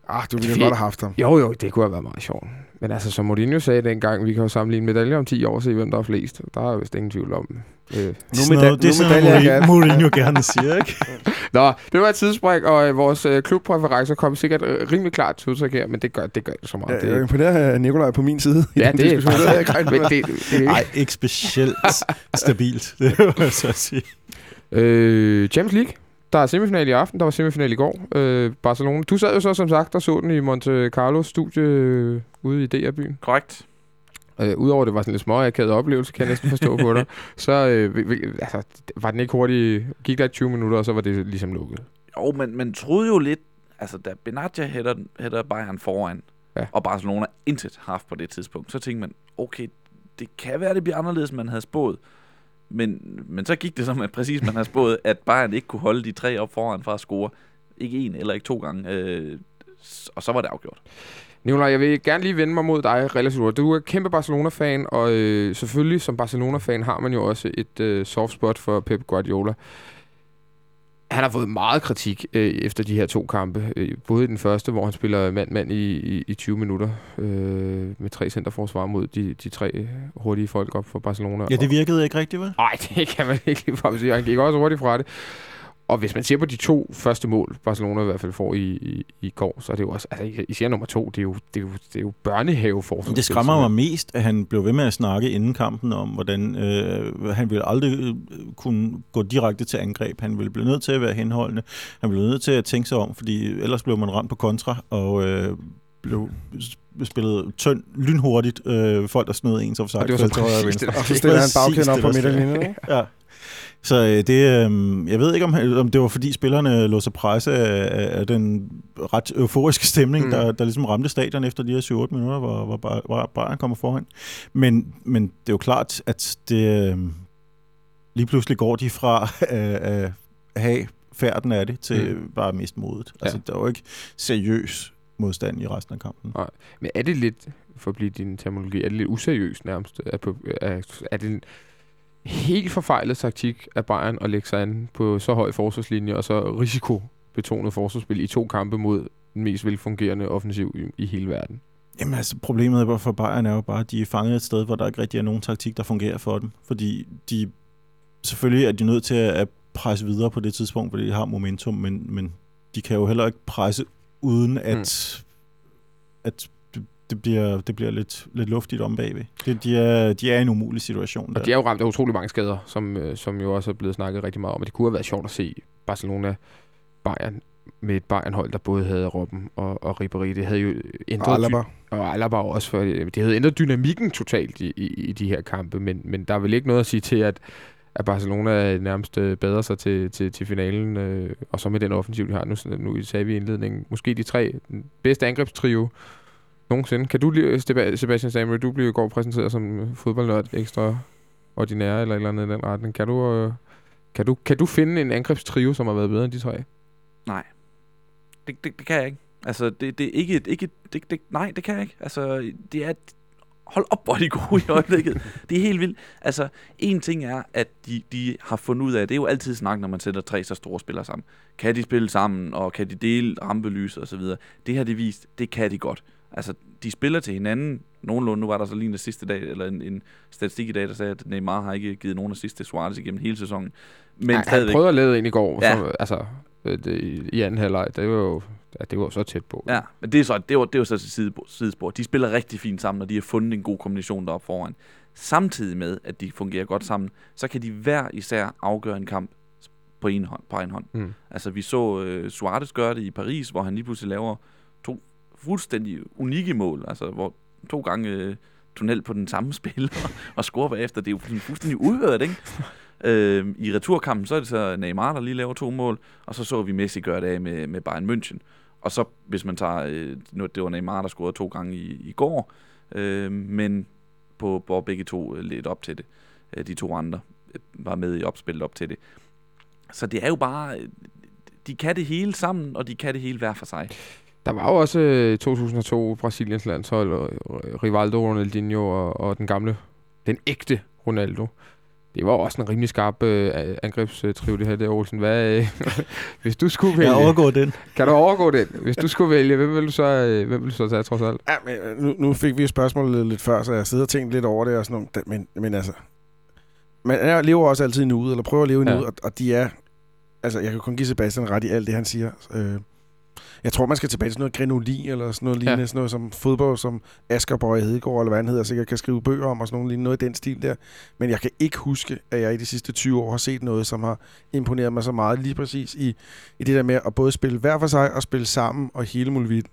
Ah, du ville Fint. godt have haft ham. Jo, jo, det kunne have været meget sjovt. Men altså, som Mourinho sagde dengang, vi kan jo sammenligne medaljer om 10 år og se, hvem der er flest. Der er vist ingen tvivl om. Øh. Det er Nu medal- det er sådan medaljer noget, Mourinho, gerne siger, ikke? [laughs] Nå, det var et tidsspring, og øh, vores øh, klubpræferencer kom sikkert øh, rimelig klart til udtryk her, men det gør det gør det så meget. Ja, jeg er det, imponeret af Nikolaj på min side. ja, [laughs] den det er. Det ikke det, det, det, Nej, ikke specielt stabilt. [laughs] Det vil jeg så sige. Øh, Champions League. Der er semifinal i aften, der var semifinal i går. Øh, Barcelona. Du sad jo så som sagt og så den i Monte Carlo studie øh, ude i DR-byen. Korrekt. Øh, Udover det var sådan en lidt småakavet oplevelse, kan jeg næsten forstå på dig, [laughs] så øh, altså, var den ikke hurtigt... Gik der 20 minutter, og så var det ligesom lukket. Jo, men man troede jo lidt, altså da Benatia hætter, hætter Bayern foran, Ja. og Barcelona intet haft på det tidspunkt, så tænkte man, okay, det kan være, det bliver anderledes, end man havde spået. Men, men så gik det som, at præcis man havde spået, at Bayern ikke kunne holde de tre op foran fra at score. Ikke en eller ikke to gange. Øh, og så var det afgjort. Nicolaj, jeg vil gerne lige vende mig mod dig relativt. Du er kæmpe Barcelona-fan, og øh, selvfølgelig som Barcelona-fan har man jo også et øh, soft spot for Pep Guardiola. Han har fået meget kritik øh, efter de her to kampe. Øh, både i den første, hvor han spiller mand-mand i, i, i 20 minutter øh, med tre centerforsvar mod de, de tre hurtige folk op for Barcelona. Ja, det virkede ikke rigtigt, vel? Nej, [laughs] det kan man ikke ligefrem sige. Han gik også hurtigt fra det. Og hvis man ser på de to første mål, Barcelona i hvert fald får i, i, i går, så er det jo også... Altså, I- især nummer to, det er jo, det er jo, det er jo børnehaveforsvar. Det skræmmer mig mest, at han blev ved med at snakke inden kampen om, hvordan øh, han ville aldrig øh, kunne gå direkte til angreb. Han ville blive nødt til at være henholdende. Han blev nødt til at tænke sig om, fordi ellers blev man ramt på kontra, og øh, blev sp- spillet tynd, lynhurtigt. Øh, folk, der snød ens offside. Og det var så præcis det, Og så stiller han bagkæden op på midterlinjen? Ja. Så øh, det, øh, jeg ved ikke, om, om det var fordi spillerne lå sig presse af, af den ret euforiske stemning, Mm. der, der ligesom ramte stadion efter de her 7-8 minutter, hvor, hvor, Bar- hvor Bayern kommer foran. Men, men det er jo klart, at det øh, lige pludselig går de fra [laughs] øh, at have færden af det til Mm. bare miste modet. Ja. Altså, der er jo ikke seriøs modstand i resten af kampen. Men er det lidt, for at blive din terminologi, er det lidt useriøst nærmest? Er, på, er, er det helt forfejlet taktik af Bayern at lægge sig an på så høj forsvarslinje og så risikobetonet forsvarsspil i to kampe mod den mest velfungerende offensiv i, i hele verden? Jamen altså, problemet for Bayern er jo bare, at de er fanget et sted, hvor der ikke rigtig er nogen taktik, der fungerer for dem. Fordi de, selvfølgelig er de nødt til at presse videre på det tidspunkt, fordi de har momentum, men, men de kan jo heller ikke presse uden at, mm. at det- bliver, det bliver lidt, lidt luftigt om bagved. Det, de, er, de er i en umulig situation. Der. Og de er jo ramt af utrolig mange skader, som, øh, som jo også er blevet snakket rigtig meget om. Og det kunne have været sjovt at se Barcelona Bayern med et Bayern-hold, der både havde Robben og, og Ribéry. Det havde jo ændret... Og Alaba. og Alaba også, for øh, det havde ændret dynamikken totalt i, i, i de her kampe, men, men der er vel ikke noget at sige til, at, at Barcelona nærmest øh, bedre sig til, til, til finalen, øh, og så med den offensiv, de har nu, nu sagde vi i indledningen, måske de tre bedste angrebstrio nogensinde. Kan du, Seba- Sebastian Samuel, du blev i går præsenteret som fodboldnørd ekstra ordinær eller et eller andet i den retning. Kan du, øh, kan du, kan du finde en angrebstrio, som har været bedre end de tre? Nej. Det, det, det kan jeg ikke. Altså, det, det er ikke... ikke et- det, det, nej, det kan jeg ikke. Altså, det er... Hold op, hvor er de gode i øjeblikket. [laughs] det er helt vildt. Altså, en ting er, at de, de har fundet ud af, det er jo altid snak, når man sætter tre så store spillere sammen. Kan de spille sammen, og kan de dele rampelys og så videre. Det har de vist, det kan de godt. Altså, de spiller til hinanden nogenlunde. Nu var der så lige en sidste dag, eller en, en statistik i dag, der sagde, at Neymar har ikke givet nogen assist til Suarez igennem hele sæsonen. Men han stadigvæk. prøvede at lave en i går, Ja. som, altså, øh, det, i anden halvleg, det var jo ja, det var så tæt på. Ja, men det er, så, det, var, det var så til sidespor, sidespor. De spiller rigtig fint sammen, og de har fundet en god kombination deroppe foran. Samtidig med, at de fungerer godt sammen, så kan de hver især afgøre en kamp på en hånd. På en hånd. Mm. Altså, vi så øh, Suarez gøre det i Paris, hvor han lige pludselig laver to fuldstændig unikke mål. Altså, hvor to gange øh, tunnel på den samme [laughs] spiller og score bagefter. Det er jo fuldstændig uhørt, ikke? Øh, I returkampen, så er det så Neymar, der lige laver to mål, og så så vi Messi gøre det af med, med Bayern München. Og så, hvis man tager, øh, nu, det var Neymar, der scorede to gange i, i går, øh, men på, hvor begge to øh, lidt op til det. Øh, de to andre øh, var med i opspillet op til det. Så det er jo bare, øh, de kan det hele sammen, og de kan det hele hver for sig. Der var jo også øh, 2002 Brasiliens landshold, og øh, Rivaldo, Ronaldinho og, og den gamle, den ægte Ronaldo. Det var jo også en rimelig skarp øh, angrebstrio, det her der, Olsen. Hvad, øh, [laughs] hvis du skulle vælge... Jeg overgår den. Kan du overgå den? Hvis du skulle vælge, hvem vil du så, øh, hvem vil du så tage, trods alt? Ja, men øh, nu, nu fik vi jo spørgsmålet lidt før, så jeg sidder og tænkt lidt over det og sådan noget. Men, men altså, man er, lever også altid i nuet, eller prøver at leve i Ja. nuet, og, og de er, altså jeg kan kun give Sebastian ret i alt det, han siger. Øh, Jeg tror, man skal tilbage til noget grenoli, eller sådan noget Ja. lignende, sådan noget som fodbold, som Asger Bøje Hedegaard, eller hvad han hedder, sikkert kan skrive bøger om, og sådan noget, lignende, noget i den stil der. Men jeg kan ikke huske, at jeg i de sidste 20 år har set noget, som har imponeret mig så meget, lige præcis i, i det der med at både spille hver for sig, og spille sammen, og hele muligheden.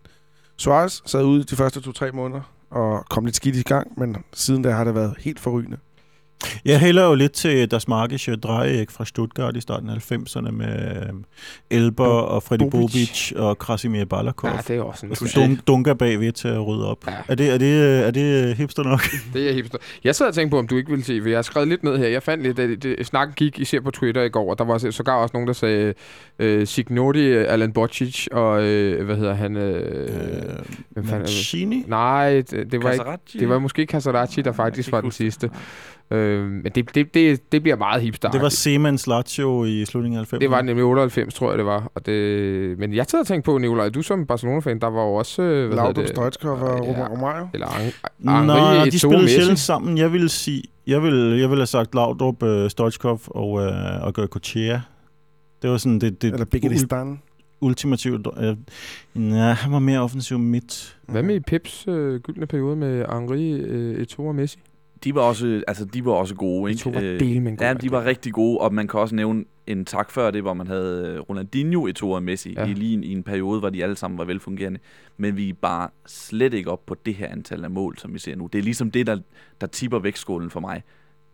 Suarez sad ude de første to-tre måneder, og kom lidt skidt i gang, men siden da har det været helt forrygende. Jeg hælder jo lidt til Das Magische Dreieck fra Stuttgart i starten af 90'erne med øh, Elber og Freddy Bobic. Og Krasimir Balakov. Ja, det er også en og dun- dunker bagved til at rydde op. Ja. Er, det, er, det, er det hipster nok? [laughs] Det er hipster. Jeg sad og tænkte på, om du ikke ville se, for jeg har skrevet lidt ned her. Jeg fandt lidt, at det, snakken gik især på Twitter i går, og der var så- sågar også nogen, der sagde øh, Signori, Alan Bocic og, øh, hvad hedder han? Øh, Øh? Mancini? Nej, det, det var ikke. Det var måske Casaracci, der faktisk var den sidste. Øh, men det, det, det, det bliver meget hipster. Det var Semans Lazio i slutningen af 90'erne. det var nemlig 98, tror jeg, det var. Og det, men jeg sad og tænkte på, Nicolaj, du som Barcelona-fan, der var jo også... øh, Hvad Laudrup? Stoichkov og Ja. ja. Romario. Eller Henri Nej, de Eto'o, spillede Messi. sjældent sammen. Jeg vil sige, jeg vil, jeg vil have sagt Laudrup, uh, Stoichkov og, uh, og Goycochea. Det var sådan det, det Eller begge de ul- stand. ultimative... Uh, nej, han var mere offensiv midt. Hvad med i Pips øh, gyldne periode med Henri, øh, Eto'o og Messi? De var også, altså, de var også gode, ikke? Eto'o var Øh, del med en god Ja, de var rigtig gode, og man kan også nævne en tak før det, hvor man havde øh, Ronaldinho, Eto'o og Messi, Ja. i lige en, i en periode, hvor de alle sammen var velfungerende. Men vi er bare slet ikke op på det her antal af mål, som vi ser nu. Det er ligesom det, der, der tipper vægtskålen for mig.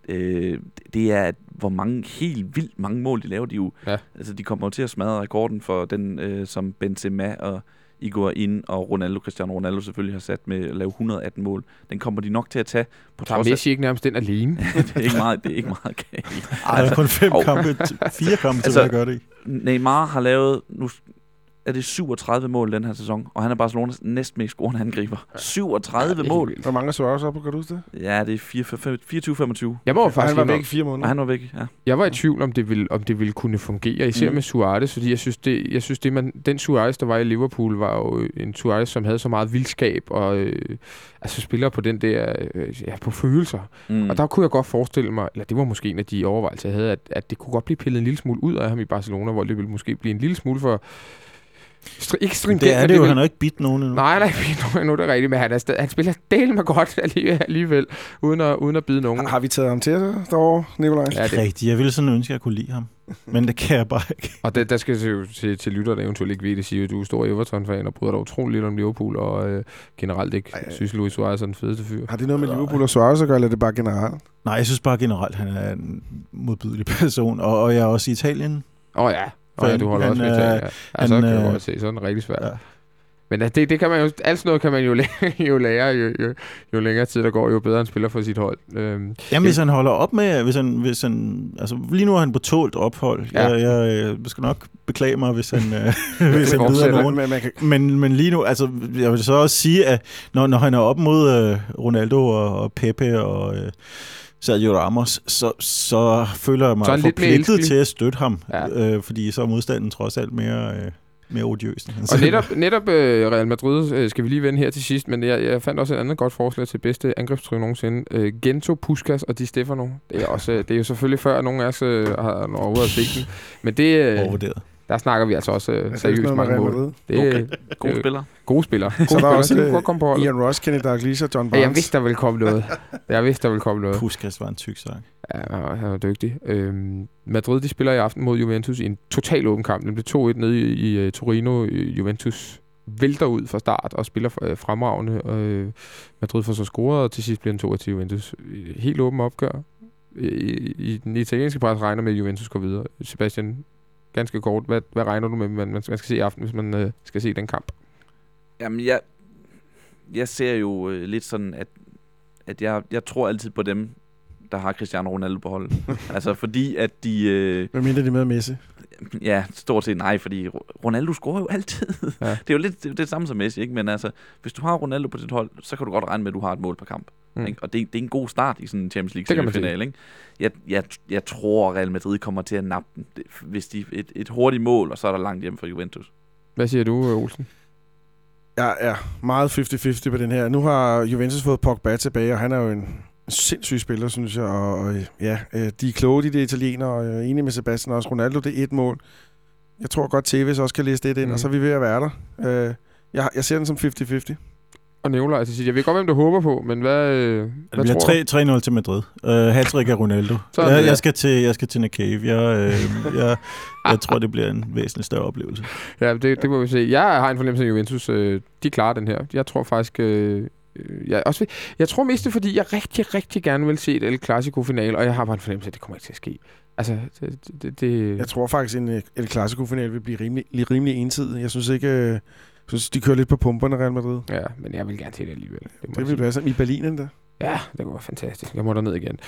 Øh, det er, hvor mange, helt vildt mange mål de laver. De, jo, Ja. altså, de kommer jo til at smadre rekorden for den, øh, som Benzema og Higuain og Ronaldo, Cristiano Ronaldo selvfølgelig har sat med at lave 118 mål. Den kommer de nok til at tage, på Tager trods af, Messi ikke nærmest den alene? [laughs] det er ikke meget, det er ikke meget galt. Ej, der er kun fem hov. kampe, fire kampe til Altså- at gøre det i. Neymar har lavet, nu er det 37 mål den her sæson, og han er Barcelonas næstmest scorende angriber. 37 det er mål. Hvor mange er Suarez op på, kan du huske det? Ja, det er 24-25. Jeg Og faktisk han var væk i fire måneder. Og han var væk, ja. Jeg var i tvivl om det ville om det ville kunne fungere, især mm. Med Suarez, fordi jeg synes det jeg synes det man den Suarez der var i Liverpool var jo en Suarez som havde så meget vildskab og øh, altså spiller på den der øh, ja på følelser. Mm. Og der kunne jeg godt forestille mig, eller det var måske en af de overvejelser jeg havde at, at det kunne godt blive pillet en lille smule ud af ham i Barcelona, hvor det ville måske blive en lille smule for stri- ikke stringent, Det er det jo, han har ikke bidt nogen endnu. Nej, nej, nu, nu er det rigtigt, men han, er stadig, han spiller del med [laughs] godt alligevel, alligevel uden, at, uden at bide nogen. Har, har vi taget ham til os derovre, Nikolaj? Ja, det, Rigtigt. Jeg ville sådan ønske, at jeg kunne lide ham. Men det kan jeg bare ikke. Og det, der skal til, til, til lytter, der eventuelt ikke ved det, sige, at du er stor Everton-fan og bryder dig utroligt lidt om Liverpool, og øh, generelt ikke ej. synes, Luis Suarez er den fedeste fyr. Har det noget med Liverpool og Suarez at gøre, eller er det bare generelt? Nej, jeg synes bare generelt, han er en modbydelig [laughs] person. Og, og jeg er også i Italien. Åh oh, ja, oh, ja, du holder han, også med Italien. Ja. Altså, han, kan jeg øh, godt se, så den rigtig svært. Ja. Men det, det kan man jo, alt sådan noget kan man jo, lære, [laughs] jo lære, jo, jo, jo længere tid der går, jo bedre han spiller for sit hold. Øhm, Jamen, hvis han holder op med, hvis han, hvis han, altså lige nu er han på tålt ophold. Ja. Jeg, jeg, jeg skal nok beklage mig, hvis han, øh, [laughs] hvis han lider nogen. Men kan, Men, men lige nu, altså, jeg vil så også sige, at når, når han er op mod øh, Ronaldo og, og Pepe og øh, Sergio Ramos, så, så føler jeg mig Så forpligtet til at støtte ham, Ja. øh, fordi så er modstanden trods alt mere, øh, mere odiøs. end han Og netop, netop øh, Real Madrid øh, skal vi lige vende her til sidst, men jeg, jeg fandt også et andet godt forslag til bedste angrebstryk nogensinde. Øh, Gento, Puskas og Di Stefano. Det er, også, øh, det er jo selvfølgelig før, nogen af os øh, har overhovedet at se den. Men det, øh, overvurderet. Der snakker vi altså også øh, er det seriøst mange mål. Det er Okay. Gode øh, spillere. gode spillere. Gode Så er der spillere, også, øh, komme på. Ian Ross, Kenny Dalglish og John Ja, Barnes. jeg vidste, der ville komme noget. Jeg vidste, der ville komme noget. Puskas var en tyk sang. Ja, han var dygtig. Øhm, Madrid de spiller i aften mod Juventus i en total åben kamp. Den blev 2-1 nede i, i uh, Torino. Øh, Juventus vælter ud fra start og spiller uh, fremragende. Uh, Madrid får så scoret, og til sidst bliver den 2 til Juventus. Øh, Helt åben opgør. I, i den italienske pres regner med, at Juventus går videre. Sebastian, ganske kort. Hvad, hvad regner du med, man, man skal se i aften, hvis man uh, skal se den kamp? Jamen, jeg, jeg ser jo øh, lidt sådan, at, at jeg, jeg tror altid på dem, der har Cristiano Ronaldo på holdet. [laughs] altså, fordi at de... Øh, Hvad mindre de med Messi? Ja, stort set nej, fordi Ro- Ronaldo scorer jo altid. Ja. Ja. [laughs] Det er jo lidt det, er det samme som Messi, ikke? Men altså, hvis du har Ronaldo på dit hold, så kan du godt regne med, at du har et mål per kamp. Mm. Ikke? Og det, det er en god start i sådan en Champions League finale, ikke? Jeg, jeg, jeg tror, Real Madrid kommer til at nappe den, Det- hvis de et, et hurtigt mål, og så er der langt hjem for Juventus. Hvad siger du, øh, Olsen? Jeg er meget 50-50 på den her. Nu har Juventus fået Pogba tilbage, og han er jo en sindssyg spiller, synes jeg. Og, og ja, øh, de er kloge, de der italienere, og jeg er enig med Sebastian også. Ronaldo, det er et mål. jeg tror godt, TV's også kan læse det ind, mm. og så er vi ved at være der. Øh, jeg, jeg ser den som 50-50. Og til sidst. Jeg ved godt, hvem du håber på, men hvad, øh, Det hvad bliver tror du? 3 3-0 til Madrid. Uh, Hattrick af Ronaldo. Sådan jeg, der. jeg, skal til, jeg skal til Nick Cave. Jeg, øh, jeg, [laughs] jeg tror, det bliver en væsentlig større oplevelse. Ja, det, det må vi se. Jeg har en fornemmelse af, Juventus, øh, de klarer den her. Jeg tror faktisk... Øh, øh, jeg, også, jeg tror mest det, fordi jeg rigtig, rigtig gerne vil se et El Clasico-final, og jeg har bare en fornemmelse af, at det kommer ikke til at ske. Altså, det... det, det Jeg tror faktisk, en El Clasico-final vil blive rimelig, lige rimelig ensidig. Jeg synes ikke... Øh, jeg synes, de kører lidt på pumperne, Real Madrid. Ja, men jeg vil gerne se det alligevel. Det må Det jeg vil sige. være sådan i Berlin endda. Ja, det være fantastisk. Jeg må derned igen.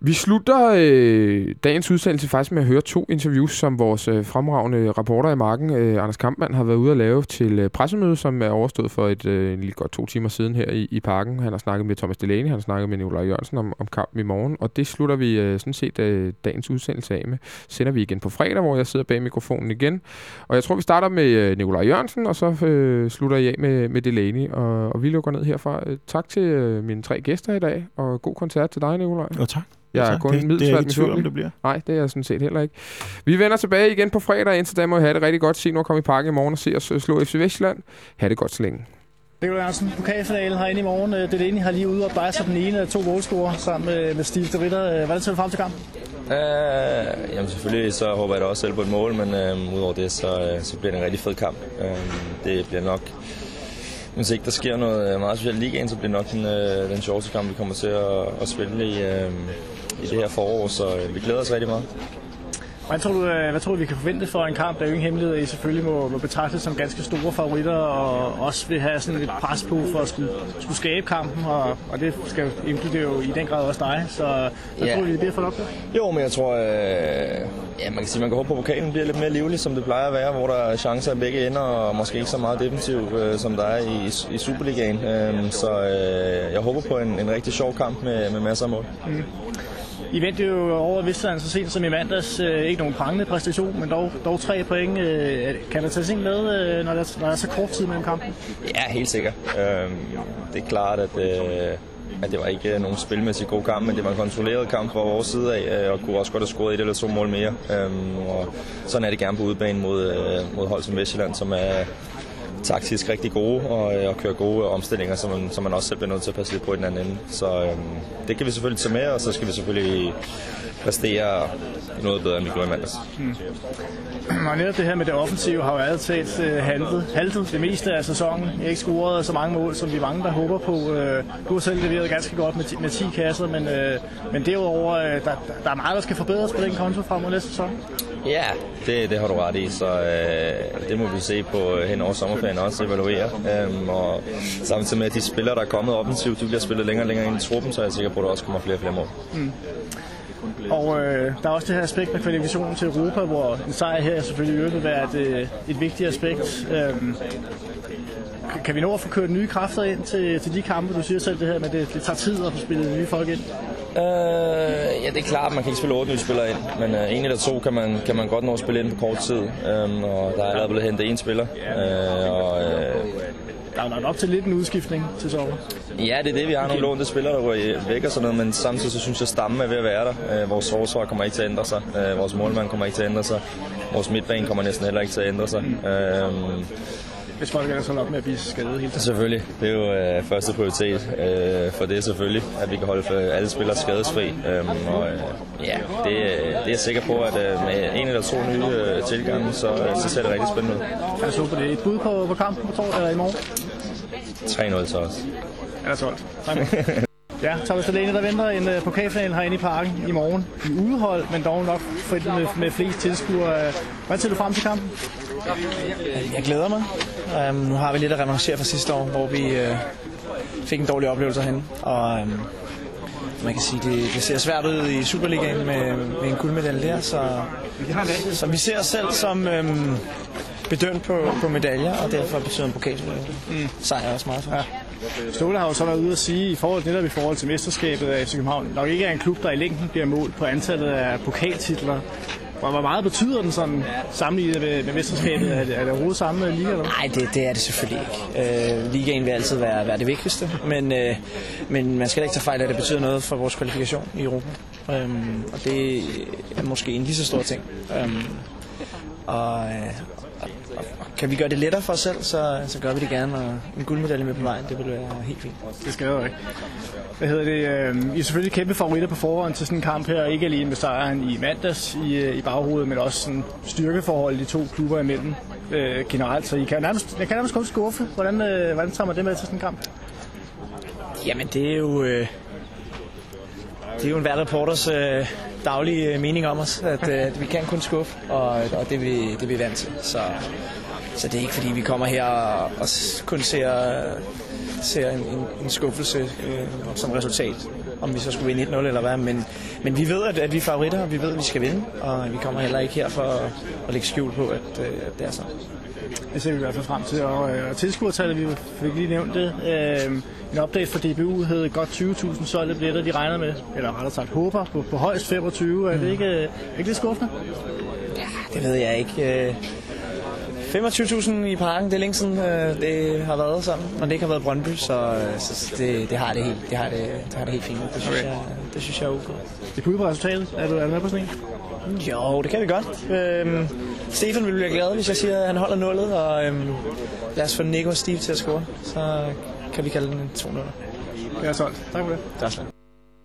Vi slutter øh, dagens udsendelse faktisk med at høre to interviews, som vores øh, fremragende rapporter i marken, øh, Anders Kampmann, har været ude at lave til øh, pressemøde, som er overstået for et øh, en lille godt to timer siden her i, i parken. Han har snakket med Thomas Delaney, han har snakket med Nikolaj Jørgensen om, om kampen i morgen, og det slutter vi øh, sådan set øh, dagens udsendelse af med. Sender vi igen på fredag, hvor jeg sidder bag mikrofonen igen. Og jeg tror, vi starter med øh, Nikolaj Jørgensen, og så øh, slutter jeg af med, med Delaney, og, og vi lukker ned herfra. Øh, tak til øh, mine tre gæster i dag, og god koncert til dig, Nikolaj. Jo, tak. Jeg Ja, er kun det, det er ikke i tvivl om, det bliver. Nej, det er jeg sådan set heller ikke. Vi vender tilbage igen på fredag. Indtil da må I have det rigtig godt. Se nu at komme i parken i morgen og se os øh, slå FC Vestjylland. Ha' det godt så længe. Nikolaj Jørgensen, pokalfinalen herinde i morgen. Øh, Det ene har lige ude og dig som den ene af to målscorer sammen med, med Steve de Ritter. Øh, Hvordan ser du frem til kampen? Uh, jamen selvfølgelig så håber jeg da også selv på et mål, men uh, udover det, så, uh, så bliver det en rigtig fed kamp. Uh, det bliver nok, hvis ikke der sker noget øh, meget specielt i ligaen, så bliver det nok den, øh, den sjoveste kamp, vi kommer til at, at spille i, øh, i det her forår, så øh, vi glæder os rigtig meget. Hvad tror, du, øh, hvad tror du, vi kan forvente for en kamp? Der er jo ingen hemmelighed, at I selvfølgelig må, må betragtes som ganske store favoritter, og også vil have sådan et pres på for at skulle, skulle skabe kampen, og, og det skal jo inkludere jo i den grad også dig. Så hvad Ja. tror du, det bliver for op Jo, men jeg tror, øh, ja, man kan sige, man kan håbe på, at pokalen bliver lidt mere livlig, som det plejer at være, hvor der er chancer i begge ender, og måske ikke så meget defensiv, øh, som der er i, i Superligaen. Øh, så øh, jeg håber på en, en rigtig sjov kamp med, med masser af mål. I vendte jo over Vestland så sent som i mandags. Øh, ikke nogen prangende præstation, men dog, dog tre point. Øh, kan der tages ind med, øh, når, der, når der er så kort tid mellem kampen? Ja, helt sikkert. Øhm, det er klart, at, at det var ikke nogen spilmæssig god kamp, men det var en kontrolleret kamp fra vores side af, og kunne også godt have scoret et eller to mål mere. Øh, og sådan er det gerne på udebane mod, øh, mod hold som Vestjylland, som er taktisk rigtig gode og, øh, og kører gode omstillinger, som man, som man også selv bliver nødt til at passe lidt på i den anden ende. Så øhm, det kan vi selvfølgelig tage med, og så skal vi selvfølgelig præstere noget bedre, end vi gjorde i mandags. Hmm. Og netop det her med det offensive har jo altid talt øh, haltet, haltet det meste af sæsonen. Ikke scoret så mange mål, som vi mange, der håber på. Øh, du har selv leveret ganske godt med, med 10 kasser, men, øh, men derudover, øh, der, der er meget, der skal forbedres på den konto frem mod næste sæson. Ja, det, det har du ret i, så øh, det må vi se på hen over sommerferien også, evaluere. Øhm, og samtidig med, at de spillere, der er kommet offensivt, de bliver spillet længere og længere ind i truppen, så er jeg sikker på, at der også kommer flere og flere mål. Øh, og øh, der er også det her aspekt med kvalifikationen til Europa, hvor en sejr her selvfølgelig vil være et, øh, et vigtigt aspekt. Øhm, kan- vi nå at få kørt nye kræfter ind til, til de kampe? Du siger selv det her med, det, det tager tid at få spillet nye folk ind. Øh, ja, det er klart, at man kan ikke spille 8 nye spillere ind, men øh, en eller to kan man, kan man godt nå at spille ind på kort tid. Øhm, og der er allerede blevet hentet en spiller. Øh, og, øh, der er lagt op til lidt en udskiftning til sommer. ja, det er det. Vi har nogle lånte spillere, der ryger væk og sådan noget, men samtidig så synes jeg, at stammen er ved at være der. Øh, vores forsvar kommer ikke til at ændre sig. Øh, vores målmand kommer ikke til at ændre sig. Vores midtbane kommer næsten heller ikke til at ændre sig. Øh, Hvis folk ellers holder op med at blive skadet hele tiden. Selvfølgelig. Det er jo øh, første prioritet øh, for det selvfølgelig, at vi kan holde øh, alle spillere skadesfri. Øhm, og øh, ja, det, det er jeg sikker på, at øh, med en eller to nye øh, tilgange, så, øh, så ser det rigtig spændende ud. Os håbe på det. Et bud på, på kampen på torsdag eller i morgen? 3-0 til os. Er der solgt? Ja, Thomas Delaney, der venter en uh, pokalfinal herinde i parken i morgen. I udehold, men dog nok med, med flest tilskuere. Hvad ser du frem til kampen? Jeg glæder mig. Um, nu har vi lidt at revancere fra sidste år, hvor vi uh, fik en dårlig oplevelse herinde. Og um, man kan sige, det, det ser svært ud i Superligaen med, med en guldmedalje der, så, så vi ser os selv som um, bedømt på, på medaljer, og derfor betyder en pokal mm. sejr også meget for os. Ståle har jo så været ude at sige, i forhold netop i forhold til mesterskabet af FC København, nok ikke er en klub, der i længden bliver målt på antallet af pokaltitler. Hvor hvor meget betyder den sådan sammenlignet med, med mesterskabet? Er det, er det overhovedet samme liga? Eller? Nej, det, det er det selvfølgelig ikke. Øh, ligaen vil altid være, være det vigtigste, men, øh, men man skal ikke tage fejl af, at det betyder noget for vores kvalifikation i Europa. Øhm, og det er måske en lige så stor ting. Øhm, Og, øh, og, og, kan vi gøre det lettere for os selv, så, så gør vi det gerne, og en guldmedalje med på vejen, det vil være helt fint. Det skal jo ikke. Hvad hedder det? Øh, I er selvfølgelig kæmpe favoritter på forhånd til sådan en kamp her. Ikke alene med sejren i mandags i, øh, i baghovedet, men også sådan styrkeforhold de to klubber imellem øh, generelt. Så I kan nærmest, jeg kan nærmest kun skuffe. Hvordan, øh, hvordan tager man det med til sådan en kamp? Jamen, det er jo... Øh, det er jo en hver reporters øh, daglige øh, mening om os, at øh, at vi kan kun skuffe, og, og det, er vi, det er vi vant til. Så, så det er ikke fordi, vi kommer her og, og kun ser, ser en, en, en skuffelse øh, som resultat, om vi så skulle vinde 1-0 eller hvad. Men, men vi ved, at, at vi er favoritter, og vi ved, at vi skal vinde, og vi kommer heller ikke her for at, at lægge skjul på, at, øh, at det er sådan. Det ser vi i hvert fald frem til. Og, øh, og tilskuertallet, vi fik lige nævnt det. Øh, en update fra DBU hed godt 20.000 solgte billetter, de regner med, eller rettere sagt håber, på, på højst 25. Er det ikke, øh, ikke lidt skuffende? Det ved jeg ikke. Øh, 25.000 i parken, det er længe siden, øh, det har været sådan, og det ikke har været Brøndby, så, øh, så det, det, har det helt, det, har det, det har det helt fint. Det synes, Okay. jeg, det synes jeg er okay. Det er på resultatet. Er du, er du med på sådan en? Jo, det kan vi godt. Øhm, Stefan vil blive glad, hvis jeg siger, at han holder nullet, og øhm, lad os få Nico og Steve til at score. Så kan vi kalde den en 2-0. Det er solgt. Tak for det. Er slet.